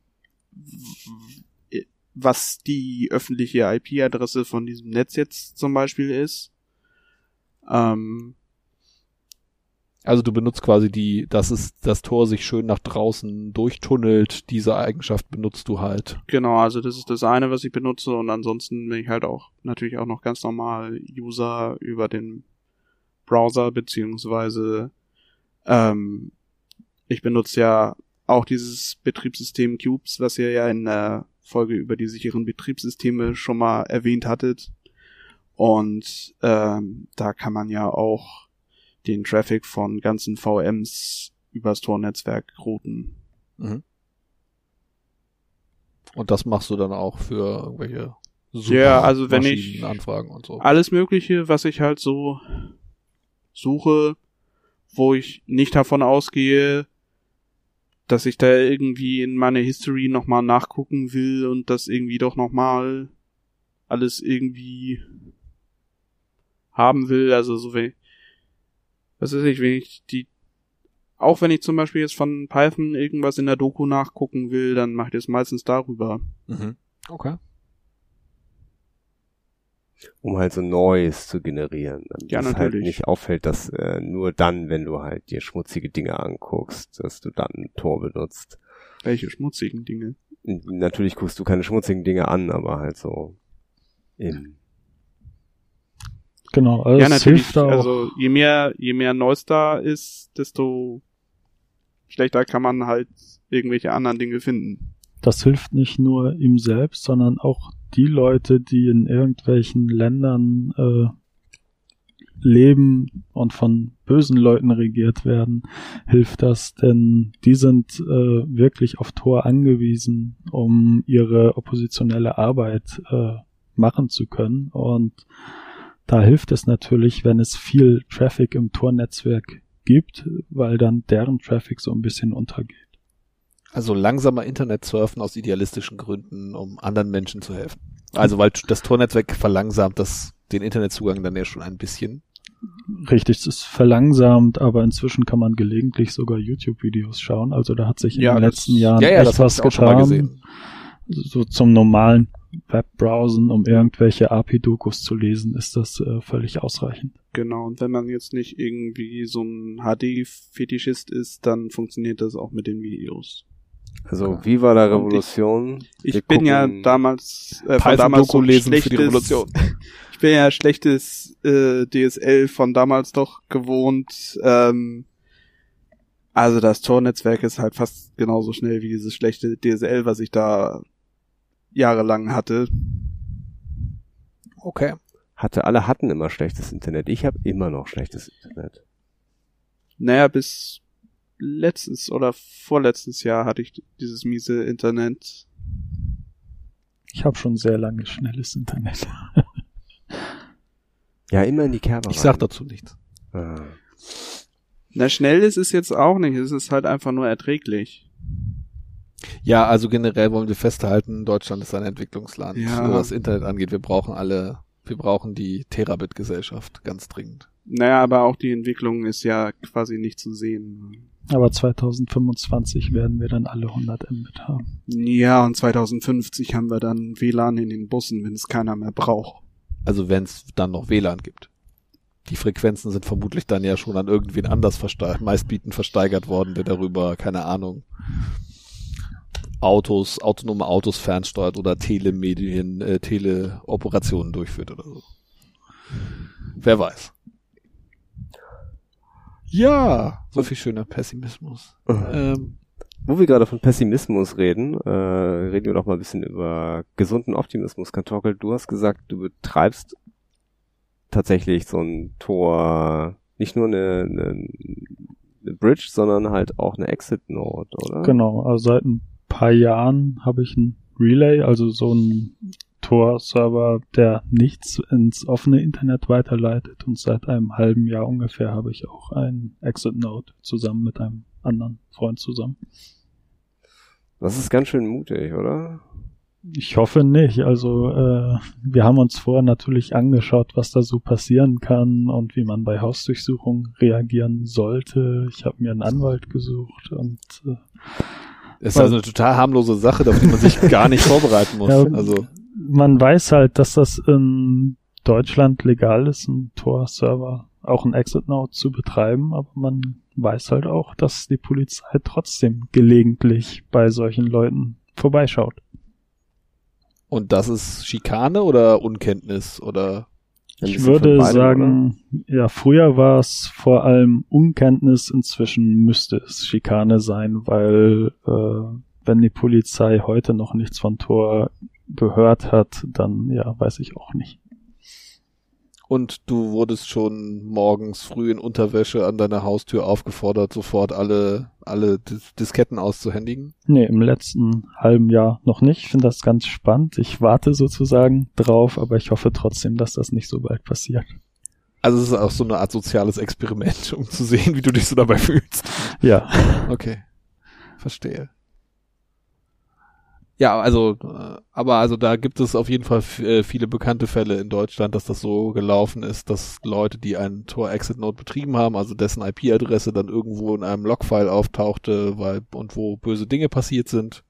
was die öffentliche IP-Adresse von diesem Netz jetzt zum Beispiel ist. Ähm, Also du benutzt quasi die, dass es das Tor sich schön nach draußen durchtunnelt, diese Eigenschaft benutzt du halt. Genau, also das ist das eine, was ich benutze und ansonsten bin ich halt auch natürlich auch noch ganz normal User über den Browser beziehungsweise ähm, ich benutze ja auch dieses Betriebssystem Cubes, was ihr ja in der Folge über die sicheren Betriebssysteme schon mal erwähnt hattet. Und ähm, da kann man ja auch den Traffic von ganzen VMs übers Tor-Netzwerk routen. Mhm. Und das machst du dann auch für irgendwelche Ja, also wenn ich- und so. alles Mögliche, was ich halt so suche, wo ich nicht davon ausgehe, dass ich da irgendwie in meine History nochmal nachgucken will und das irgendwie doch nochmal alles irgendwie haben will. Also so wenn, was weiß ich, wenn ich die, auch wenn ich zum Beispiel jetzt von Python irgendwas in der Doku nachgucken will, dann mache ich das meistens darüber. Mhm. Okay. Um halt so Neues zu generieren. Damit Ja, es halt natürlich. nicht auffällt, dass äh, nur dann, wenn du halt dir schmutzige Dinge anguckst, dass du dann ein Tor benutzt. Welche schmutzigen Dinge. Natürlich guckst du keine schmutzigen Dinge an, aber halt so im Genau, also ja, es natürlich. hilft auch. Also je mehr, je mehr Neues da ist, desto schlechter kann man halt irgendwelche anderen Dinge finden. das hilft nicht nur ihm selbst, sondern auch die Leute, die in irgendwelchen Ländern äh, leben und von bösen Leuten regiert werden, hilft das, denn die sind äh, wirklich auf Tor angewiesen, um ihre oppositionelle Arbeit äh, machen zu können. Und da hilft es natürlich, wenn es viel Traffic im Tor-Netzwerk gibt, weil dann deren Traffic so ein bisschen untergeht. Also langsamer Internet surfen aus idealistischen Gründen, um anderen Menschen zu helfen. Also weil das Tornetzwerk verlangsamt das, den Internetzugang dann ja schon ein bisschen. Richtig, es ist verlangsamt, aber inzwischen kann man gelegentlich sogar YouTube-Videos schauen. Also da hat sich in Ja, den das- letzten Jahren ja, ja, echt das was ich auch schon mal getan. gesehen. So zum normalen Webbrowsen, um irgendwelche API-Dokus zu lesen, ist das äh, völlig ausreichend. Genau. Und wenn man jetzt nicht irgendwie so ein HD-Fetischist ist, dann funktioniert das auch mit den Videos. Also Ja. Viva la Und ich- Revolution. Ich Wir bin ja damals, äh, von damals so lesen für die schlechtes- Revolution. Ich bin ja schlechtes äh, DSL von damals doch gewohnt. Ähm, also das Tor-Netzwerk ist halt fast genauso schnell wie dieses schlechte DSL, was ich da jahrelang hatte. Okay. Hatte, alle hatten immer schlechtes Internet. Ich habe immer noch schlechtes Internet. Naja, bis letztes oder vorletztes Jahr hatte ich dieses miese Internet. Ich habe schon sehr lange schnelles Internet. Ja, immer in die Kerbe Ich rein. sag dazu nichts. Ah. Na, schnell ist es jetzt auch nicht. Es ist halt einfach nur erträglich. Ja, also generell wollen wir festhalten, Deutschland ist ein Entwicklungsland, Ja. was Internet angeht. Wir brauchen alle, wir brauchen die Terabit-Gesellschaft ganz dringend. Naja, aber auch die Entwicklung ist ja quasi nicht zu sehen. Aber 2025 werden wir dann alle 100 Mbit haben. Ja, und 2050 haben wir dann WLAN in den Bussen, wenn es keiner mehr braucht. Also wenn es dann noch WLAN gibt. Die Frequenzen sind vermutlich dann ja schon an irgendwen anders versteigert, meistbietend versteigert worden, der darüber, keine Ahnung, Autos, autonome Autos fernsteuert oder Telemedien, äh, Teleoperationen durchführt oder so. Wer weiß. Ja, so viel schöner Pessimismus. Ähm, Wo wir gerade von Pessimismus reden, äh, reden wir doch mal ein bisschen über gesunden Optimismus. Kantorkel, du hast gesagt, du betreibst tatsächlich so ein Tor, nicht nur eine, eine, eine Bridge, sondern halt auch eine Exit-Node, oder? Genau, also seit ein paar Jahren habe ich ein Relay, also so ein Tor-Server, der nichts ins offene Internet weiterleitet. Und seit einem halben Jahr ungefähr habe ich auch ein Exit-Node zusammen mit einem anderen Freund zusammen. Das ist ganz schön mutig, oder? Ich hoffe nicht. Also äh, wir haben uns vorher natürlich angeschaut, was da so passieren kann und wie man bei Hausdurchsuchungen reagieren sollte. Ich habe mir einen Anwalt gesucht und äh, ist also eine total harmlose Sache, auf die man sich gar nicht vorbereiten muss. Ja, Also man weiß halt, dass das in Deutschland legal ist, einen Tor-Server, auch einen Exit-Node zu betreiben, aber man weiß halt auch, dass die Polizei trotzdem gelegentlich bei solchen Leuten vorbeischaut. und das ist Schikane oder Unkenntnis oder Ich würde beidem, sagen, ja, früher war es vor allem Unkenntnis, inzwischen müsste es Schikane sein, weil äh, wenn die Polizei heute noch nichts von Tor gehört hat, dann ja, weiß ich auch nicht. und du wurdest schon morgens früh in Unterwäsche an deiner Haustür aufgefordert, sofort alle alle Dis Disketten auszuhändigen. Nee, im letzten halben Jahr noch nicht. Ich finde das ganz spannend. Ich warte sozusagen drauf, aber ich hoffe trotzdem, dass das nicht so bald passiert. Also es ist auch so eine Art soziales Experiment, um zu sehen, wie du dich so dabei fühlst. Ja, Okay, verstehe. Ja, also, äh, aber also da gibt es auf jeden Fall äh, viele bekannte Fälle in Deutschland, dass das so gelaufen ist, dass Leute, die einen Tor-Exit-Node betrieben haben, also dessen IP-Adresse dann irgendwo in einem Logfile auftauchte, weil und wo böse Dinge passiert sind,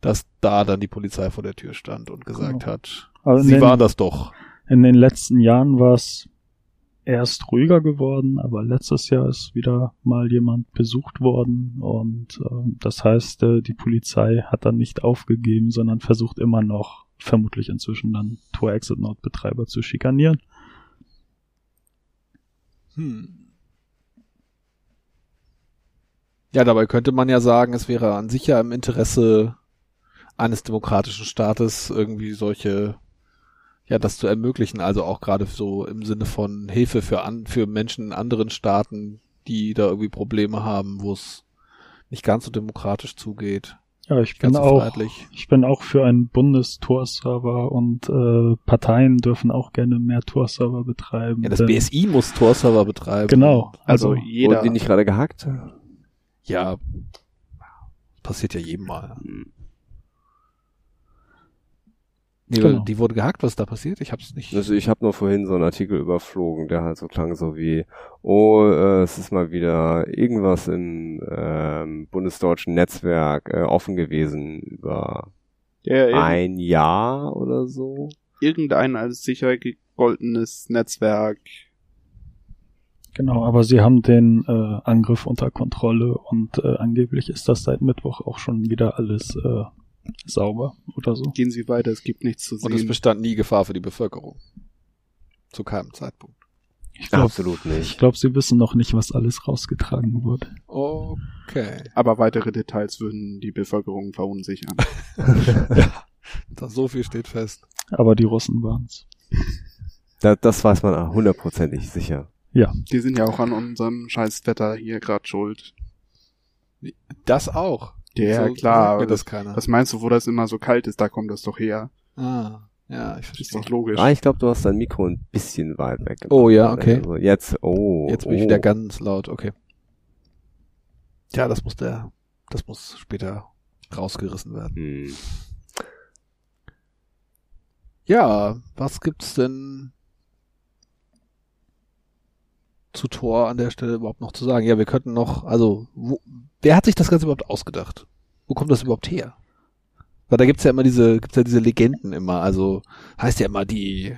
dass da dann die Polizei vor der Tür stand und gesagt Genau. hat, in sie den, waren das doch. in den letzten Jahren war es erst ruhiger geworden, aber letztes Jahr ist wieder mal jemand besucht worden und äh, das heißt, äh, die Polizei hat dann nicht aufgegeben, sondern versucht immer noch, vermutlich inzwischen dann Tor-Exit-Node-Betreiber zu schikanieren. Hm. Ja, dabei könnte man ja sagen, es wäre an sich ja im Interesse eines demokratischen Staates irgendwie solche, ja, das zu ermöglichen, also auch gerade so im Sinne von Hilfe für an, für Menschen in anderen Staaten, die da irgendwie Probleme haben, wo es nicht ganz so demokratisch zugeht, Ja, ich bin ganz so auch freiheitlich. Ich bin auch für einen Bundestor-Server und äh, Parteien dürfen auch gerne mehr Tor-Server betreiben. Ja, das denn- BSI muss Tor-Server betreiben. Genau. Also, Also, jeder. Wurden die nicht gerade gehackt? Ja, passiert ja jedem Mal. Nee, Genau. die wurde gehackt, was ist da passiert? Ich hab's nicht. Also ich habe nur vorhin so einen Artikel überflogen, der halt so klang so wie, oh, äh, es ist mal wieder irgendwas im ähm, bundesdeutschen Netzwerk äh, offen gewesen über ir ein Jahr oder so. irgendein als sicher gegoltenes Netzwerk. genau, aber sie haben den äh, Angriff unter Kontrolle und äh, angeblich ist das seit Mittwoch auch schon wieder alles äh, sauber oder so. Gehen Sie weiter, es gibt nichts zu Und es sehen. bestand nie Gefahr für die Bevölkerung. Zu keinem Zeitpunkt. Ich glaube, Absolut ich nicht. glaub, sie wissen noch nicht, was alles rausgetragen wurde. Okay. Aber weitere Details würden die Bevölkerung verunsichern. Das, so viel steht fest. Aber die Russen waren's. Da, das weiß man hundertprozentig sicher. Ja, Die sind ja auch an unserem scheiß Wetter hier gerade schuld. Das auch. Ja, So klar. sagt aber mir das, das keiner. was meinst du, wo das immer so kalt ist? Da kommt das doch her. ah, ja, ich Ist verstehe. doch logisch. Ah, ich glaube, du hast dein Mikro ein bisschen weit weg. Oh ja, okay. Also jetzt, oh. Jetzt bin ich oh. wieder ganz laut, okay. Ja, das muss der, das muss später rausgerissen werden. Hm. Ja, was gibt's denn zu Tor an der Stelle überhaupt noch zu sagen? Ja, wir könnten noch, also, wo, wer hat sich das Ganze überhaupt ausgedacht? Wo kommt das überhaupt her? Weil da gibt's ja immer diese, gibt's ja diese Legenden immer, also, heißt ja immer, die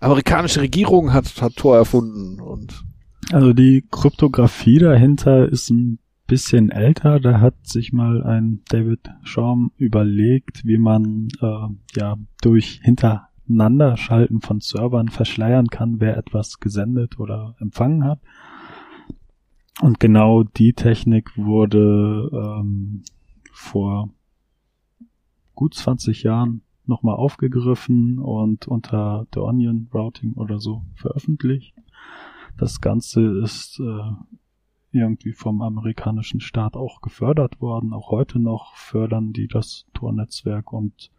amerikanische Regierung hat, hat Tor erfunden und, Also die Kryptographie dahinter ist ein bisschen älter. Da hat sich mal ein David Schaum überlegt, wie man äh, ja durch Hintereinanderschalten von Servern verschleiern kann, wer etwas gesendet oder empfangen hat. Und genau die Technik wurde ähm, vor gut 20 Jahren nochmal aufgegriffen und unter The Onion Routing oder so veröffentlicht. Das Ganze ist äh, irgendwie vom amerikanischen Staat auch gefördert worden. Auch heute noch fördern die das Tor-Netzwerk und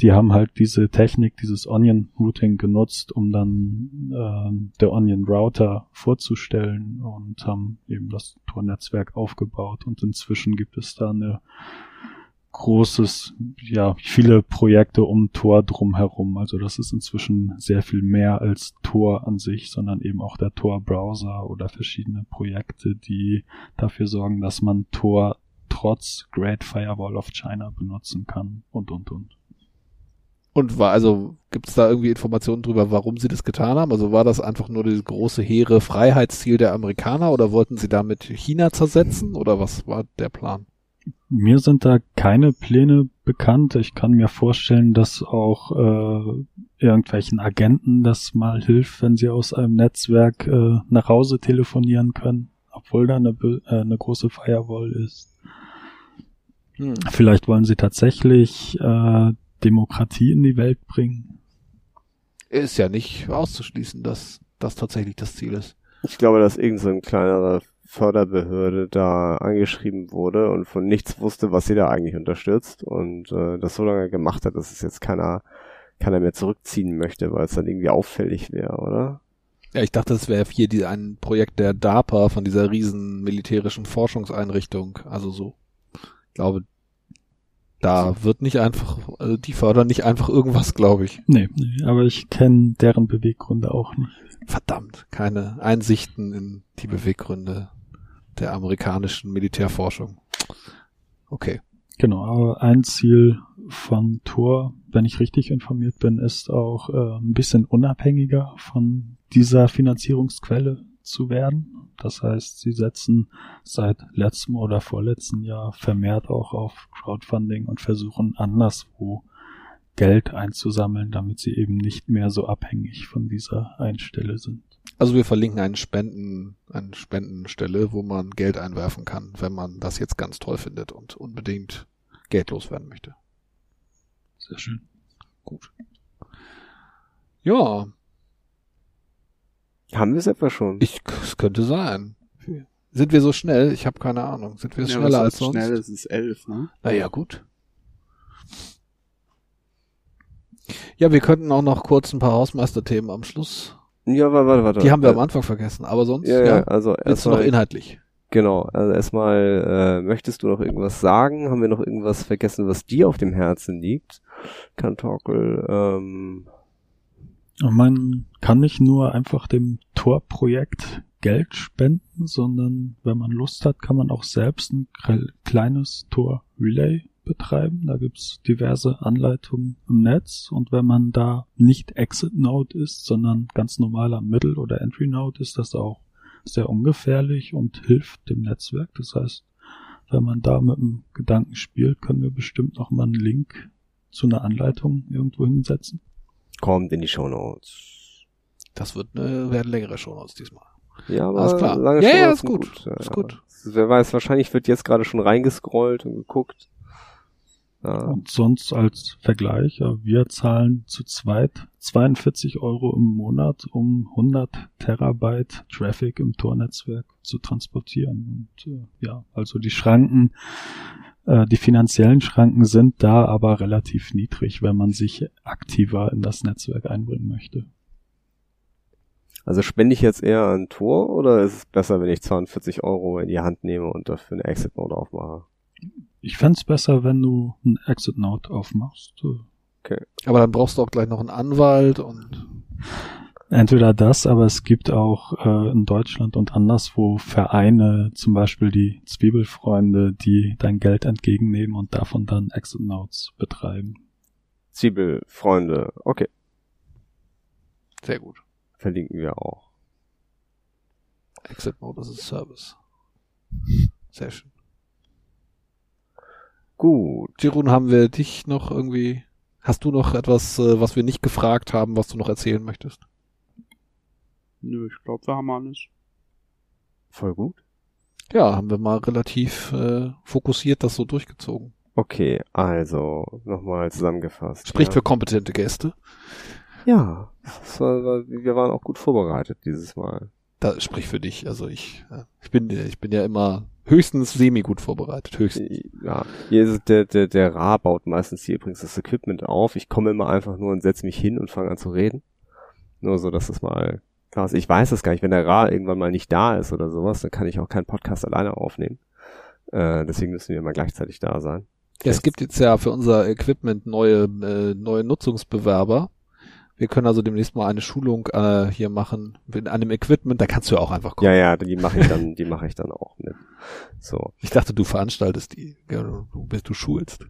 die haben halt diese Technik, dieses Onion Routing genutzt, um dann äh, der Onion Router vorzustellen und haben eben das Tor-Netzwerk aufgebaut und inzwischen gibt es da eine großes, ja, viele Projekte um Tor drumherum. Also das ist inzwischen sehr viel mehr als Tor an sich, sondern eben auch der Tor-Browser oder verschiedene Projekte, die dafür sorgen, dass man Tor trotz Great Firewall of China benutzen kann und, und, und. Und war, also, gibt's da irgendwie Informationen drüber, warum sie das getan haben? Also war das einfach nur dieses große, hehre Freiheitsziel der Amerikaner oder wollten sie damit China zersetzen oder was war der Plan? Mir sind da keine Pläne bekannt. Ich kann mir vorstellen, dass auch äh, irgendwelchen Agenten das mal hilft, wenn sie aus einem Netzwerk äh, nach Hause telefonieren können, obwohl da eine, äh, eine große Firewall ist. Hm. Vielleicht wollen sie tatsächlich äh, Demokratie in die Welt bringen. Ist ja nicht auszuschließen, dass das tatsächlich das Ziel ist. Ich glaube, dass irgend so ein kleinerer Förderbehörde da angeschrieben wurde und von nichts wusste, was sie da eigentlich unterstützt und äh, das so lange gemacht hat, dass es jetzt keiner keiner mehr zurückziehen möchte, weil es dann irgendwie auffällig wäre, oder? Ja, ich dachte, es wäre hier die, ein Projekt der DARPA von dieser riesen militärischen Forschungseinrichtung. Also so, ich glaube, da wird nicht einfach, also die fördern nicht einfach irgendwas, glaube ich. Nee, nee aber ich kenne deren Beweggründe auch nicht. Verdammt, keine Einsichten in die Beweggründe der amerikanischen Militärforschung. Okay. Genau, aber ein Ziel von Tor, wenn ich richtig informiert bin, ist auch äh, ein bisschen unabhängiger von dieser Finanzierungsquelle zu werden. Das heißt, sie setzen seit letztem oder vorletzten Jahr vermehrt auch auf Crowdfunding und versuchen anderswo Geld einzusammeln, damit sie eben nicht mehr so abhängig von dieser Einstelle sind. Also wir verlinken einen Spenden, eine Spendenstelle, wo man Geld einwerfen kann, wenn man das jetzt ganz toll findet und unbedingt geldlos werden möchte. Sehr schön. Gut. Ja, Haben wir es etwa schon? ich, es könnte sein. Sind wir so schnell? Ich habe keine Ahnung. Sind wir Ja, schneller als ist sonst? Schnell ist es elf, ne? Naja, gut. Ja, wir könnten auch noch kurz ein paar Hausmeisterthemen am Schluss. ja, warte, warte, warte. Die haben wir Äh, am Anfang vergessen, aber sonst, Ja, ja. ja, also du noch erstmal, inhaltlich? genau, also erstmal, äh, möchtest du noch irgendwas sagen? Haben wir noch irgendwas vergessen, was dir auf dem Herzen liegt? Kantorkel, ähm, Und man kann nicht nur einfach dem Tor-Projekt Geld spenden, sondern wenn man Lust hat, kann man auch selbst ein kle- kleines Tor-Relay betreiben. Da gibt's diverse Anleitungen im Netz und wenn man da nicht Exit-Node ist, sondern ganz normaler Middle- oder Entry-Node ist das auch sehr ungefährlich und hilft dem Netzwerk. Das heißt, wenn man da mit dem Gedanken spielt, können wir bestimmt noch mal einen Link zu einer Anleitung irgendwo hinsetzen. Kommt in die Shownotes. Das wird eine, werden längere Shownotes diesmal. Ja, aber Alles klar. lange Ja, ja, Shownotes ist sind gut. Ja, Ist ja. gut. Wer weiß, wahrscheinlich wird jetzt gerade schon reingescrollt und geguckt. Ja. Und sonst als Vergleich, ja, wir zahlen zu zweit 42 Euro im Monat, um 100 Terabyte Traffic im Tornetzwerk zu transportieren. Und äh, ja, also die Schranken, die finanziellen Schranken sind da aber relativ niedrig, wenn man sich aktiver in das Netzwerk einbringen möchte. Also spende ich jetzt eher ein Tor oder ist es besser, wenn ich 42 Euro in die Hand nehme und dafür eine Exit-Mode aufmache? Ich fänd's besser, wenn du einen Exit Note aufmachst. Aber dann brauchst du auch gleich noch einen Anwalt und Entweder das, aber es gibt auch äh, in Deutschland und anderswo Vereine, zum Beispiel die Zwiebelfreunde, die dein Geld entgegennehmen und davon dann Exit Notes betreiben. Zwiebelfreunde, okay, sehr gut. verlinken wir auch. Exit Mode as a Service. Sehr schön. Gut. Jirun, haben wir dich noch irgendwie, hast du noch etwas, äh, was wir nicht gefragt haben, was du noch erzählen möchtest? Nö, ich glaube, wir haben alles. Voll gut. Ja, haben wir mal relativ äh, fokussiert das so durchgezogen. Okay, also nochmal zusammengefasst. Spricht ja. für kompetente Gäste. Ja, war, wir waren auch gut vorbereitet dieses Mal. Das spricht für dich. Also ich, äh, ich bin, ich bin ja immer höchstens semi gut vorbereitet. Höchstens. Ja, hier ist es der, der, der Ra baut meistens hier übrigens das Equipment auf. Ich komme immer einfach nur und setze mich hin und fange an zu reden. Nur so, dass es mal ist. Ich weiß es gar nicht, wenn der Ra irgendwann mal nicht da ist oder sowas, dann kann ich auch keinen Podcast alleine aufnehmen. Äh, deswegen müssen wir immer gleichzeitig da sein. Ja, es gibt jetzt ja für unser Equipment neue, äh, neue Nutzungsbewerber. Wir können also demnächst mal eine Schulung äh, hier machen mit einem Equipment. Da kannst du ja auch einfach kommen. Ja, ja, die mache ich dann, die mache ich dann auch mit. So. Ich dachte, du veranstaltest die. Du bist du schulst.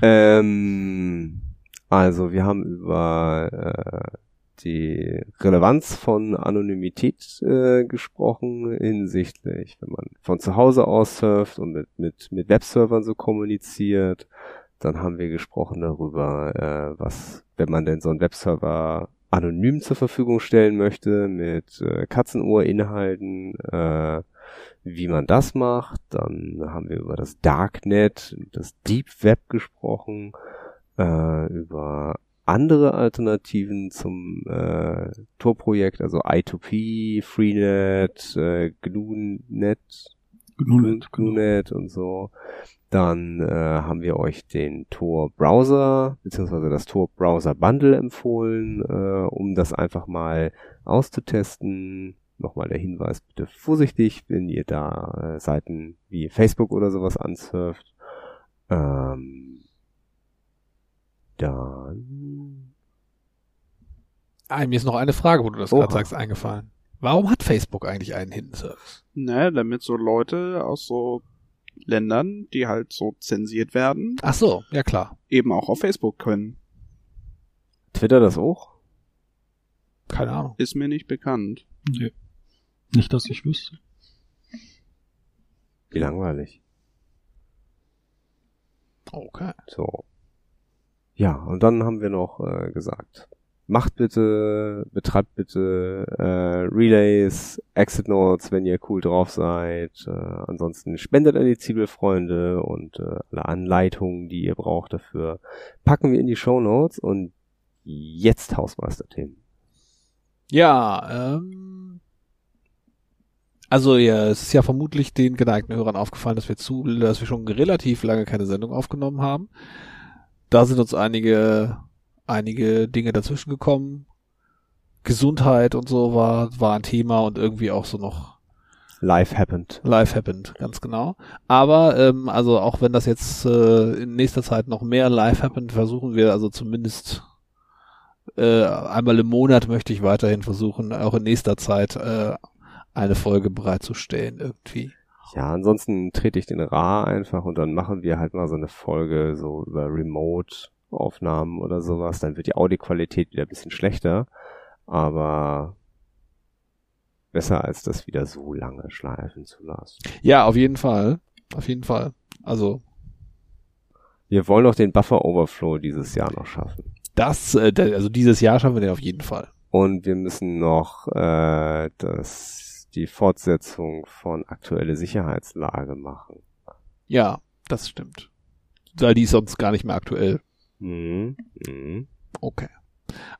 Ähm, also wir haben über äh, die Relevanz von Anonymität äh, gesprochen hinsichtlich, wenn man von zu Hause aus surft und mit, mit, mit Webservern so kommuniziert. Dann haben wir gesprochen darüber, äh, was, wenn man denn so einen Webserver anonym zur Verfügung stellen möchte, mit äh, Katzenuhr-Inhalten, äh, wie man das macht. Dann haben wir über das Darknet, das Deep Web gesprochen, äh, über andere Alternativen zum äh, Tor-Projekt, also I2P, Freenet, äh, GNU-Net, GNU-Net, GNU-Net und so. Dann äh, haben wir euch den Tor Browser beziehungsweise das Tor Browser Bundle empfohlen, äh, um das einfach mal auszutesten. Nochmal der Hinweis, bitte vorsichtig, wenn ihr da äh, Seiten wie Facebook oder sowas ansurft. Ähm, dann Ah, mir ist noch eine Frage, wo du das gerade sagst, eingefallen. Warum hat Facebook eigentlich einen Hidden Service? Ne, damit so Leute aus so Ländern, die halt so zensiert werden, Ach so, ja klar. eben auch auf Facebook können. Twitter das auch? Keine Ahnung. Ist mir nicht bekannt. Nee. Nicht, dass ich wüsste. Wie langweilig. Okay. So. Ja, und dann haben wir noch äh, gesagt, macht bitte, betreibt bitte äh, Relays, Exit Notes, wenn ihr cool drauf seid. Äh, ansonsten spendet an die Zwiebelfreunde und äh, alle Anleitungen, die ihr braucht dafür, packen wir in die Show Notes und jetzt Hausmeister-Themen. Ja, ähm, also ja, es ist ja vermutlich den geneigten Hörern aufgefallen, dass wir zu, dass wir schon relativ lange keine Sendung aufgenommen haben. Da sind uns einige, einige Dinge dazwischen gekommen. Gesundheit und so war, war ein Thema und irgendwie auch so noch Life happened. Live happened, ganz genau. Aber ähm, also auch wenn das jetzt äh, in nächster Zeit noch mehr live happened, versuchen wir also zumindest äh, einmal im Monat möchte ich weiterhin versuchen, auch in nächster Zeit äh, eine Folge bereitzustellen irgendwie. Ja, ansonsten trete ich den Ra einfach und dann machen wir halt mal so eine Folge so über Remote-Aufnahmen oder sowas. Dann wird die Audioqualität wieder ein bisschen schlechter, aber besser als das wieder so lange schleifen zu lassen. Ja, auf jeden Fall. Auf jeden Fall. Also Wir wollen auch den Buffer Overflow dieses Jahr noch schaffen. das, äh, also dieses Jahr schaffen wir den auf jeden Fall. Und wir müssen noch äh, das, die Fortsetzung von aktuelle Sicherheitslage machen. Ja, das stimmt. weil die ist sonst gar nicht mehr aktuell. Mhm. Mhm. Okay.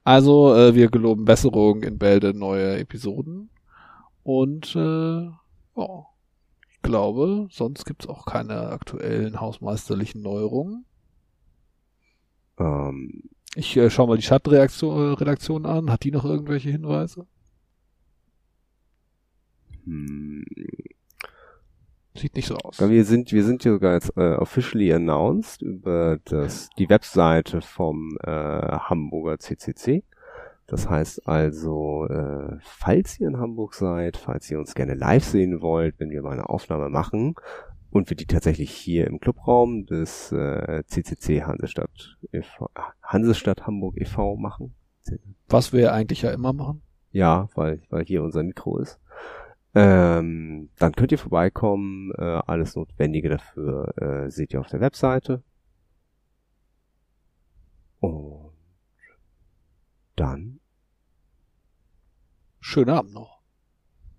Also, äh, wir geloben Besserung in Bälde neue Episoden. Und äh, ja, ich glaube, sonst gibt's auch keine aktuellen hausmeisterlichen Neuerungen. Ähm, Ich äh, schau mal die Chat-Redaktion äh, an. Hat die noch irgendwelche Hinweise? Hm. Sieht nicht so aus. Wir sind, wir sind ja sogar jetzt äh, officially announced über das, die Webseite vom äh, Hamburger CCC. Das heißt also, äh, falls ihr in Hamburg seid, falls ihr uns gerne live sehen wollt, wenn wir mal eine Aufnahme machen und wir die tatsächlich hier im Clubraum des äh, CCC Hansestadt, e.V., Hansestadt Hamburg e.V. machen. Was wir eigentlich ja immer machen. Ja, weil, weil hier unser Mikro ist. Ähm, dann könnt ihr vorbeikommen. Äh, alles Notwendige dafür äh, seht ihr auf der Webseite. Und dann Schönen Abend noch.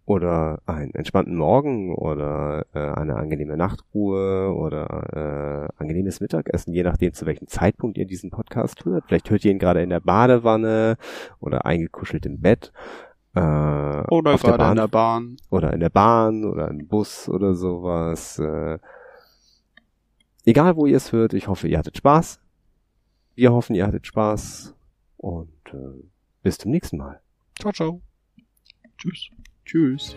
oder einen entspannten Morgen oder äh, eine angenehme Nachtruhe oder äh, angenehmes Mittagessen, je nachdem zu welchem Zeitpunkt ihr diesen Podcast hört. Vielleicht hört ihr ihn gerade in der Badewanne oder eingekuschelt im Bett. Äh, Oder auf der gerade Bahn in der Bahn. oder in der Bahn oder im Bus oder sowas. Äh, egal wo ihr es hört, ich hoffe, ihr hattet Spaß. Wir hoffen, ihr hattet Spaß und äh, bis zum nächsten Mal. Ciao, ciao. Tschüss. Tschüss.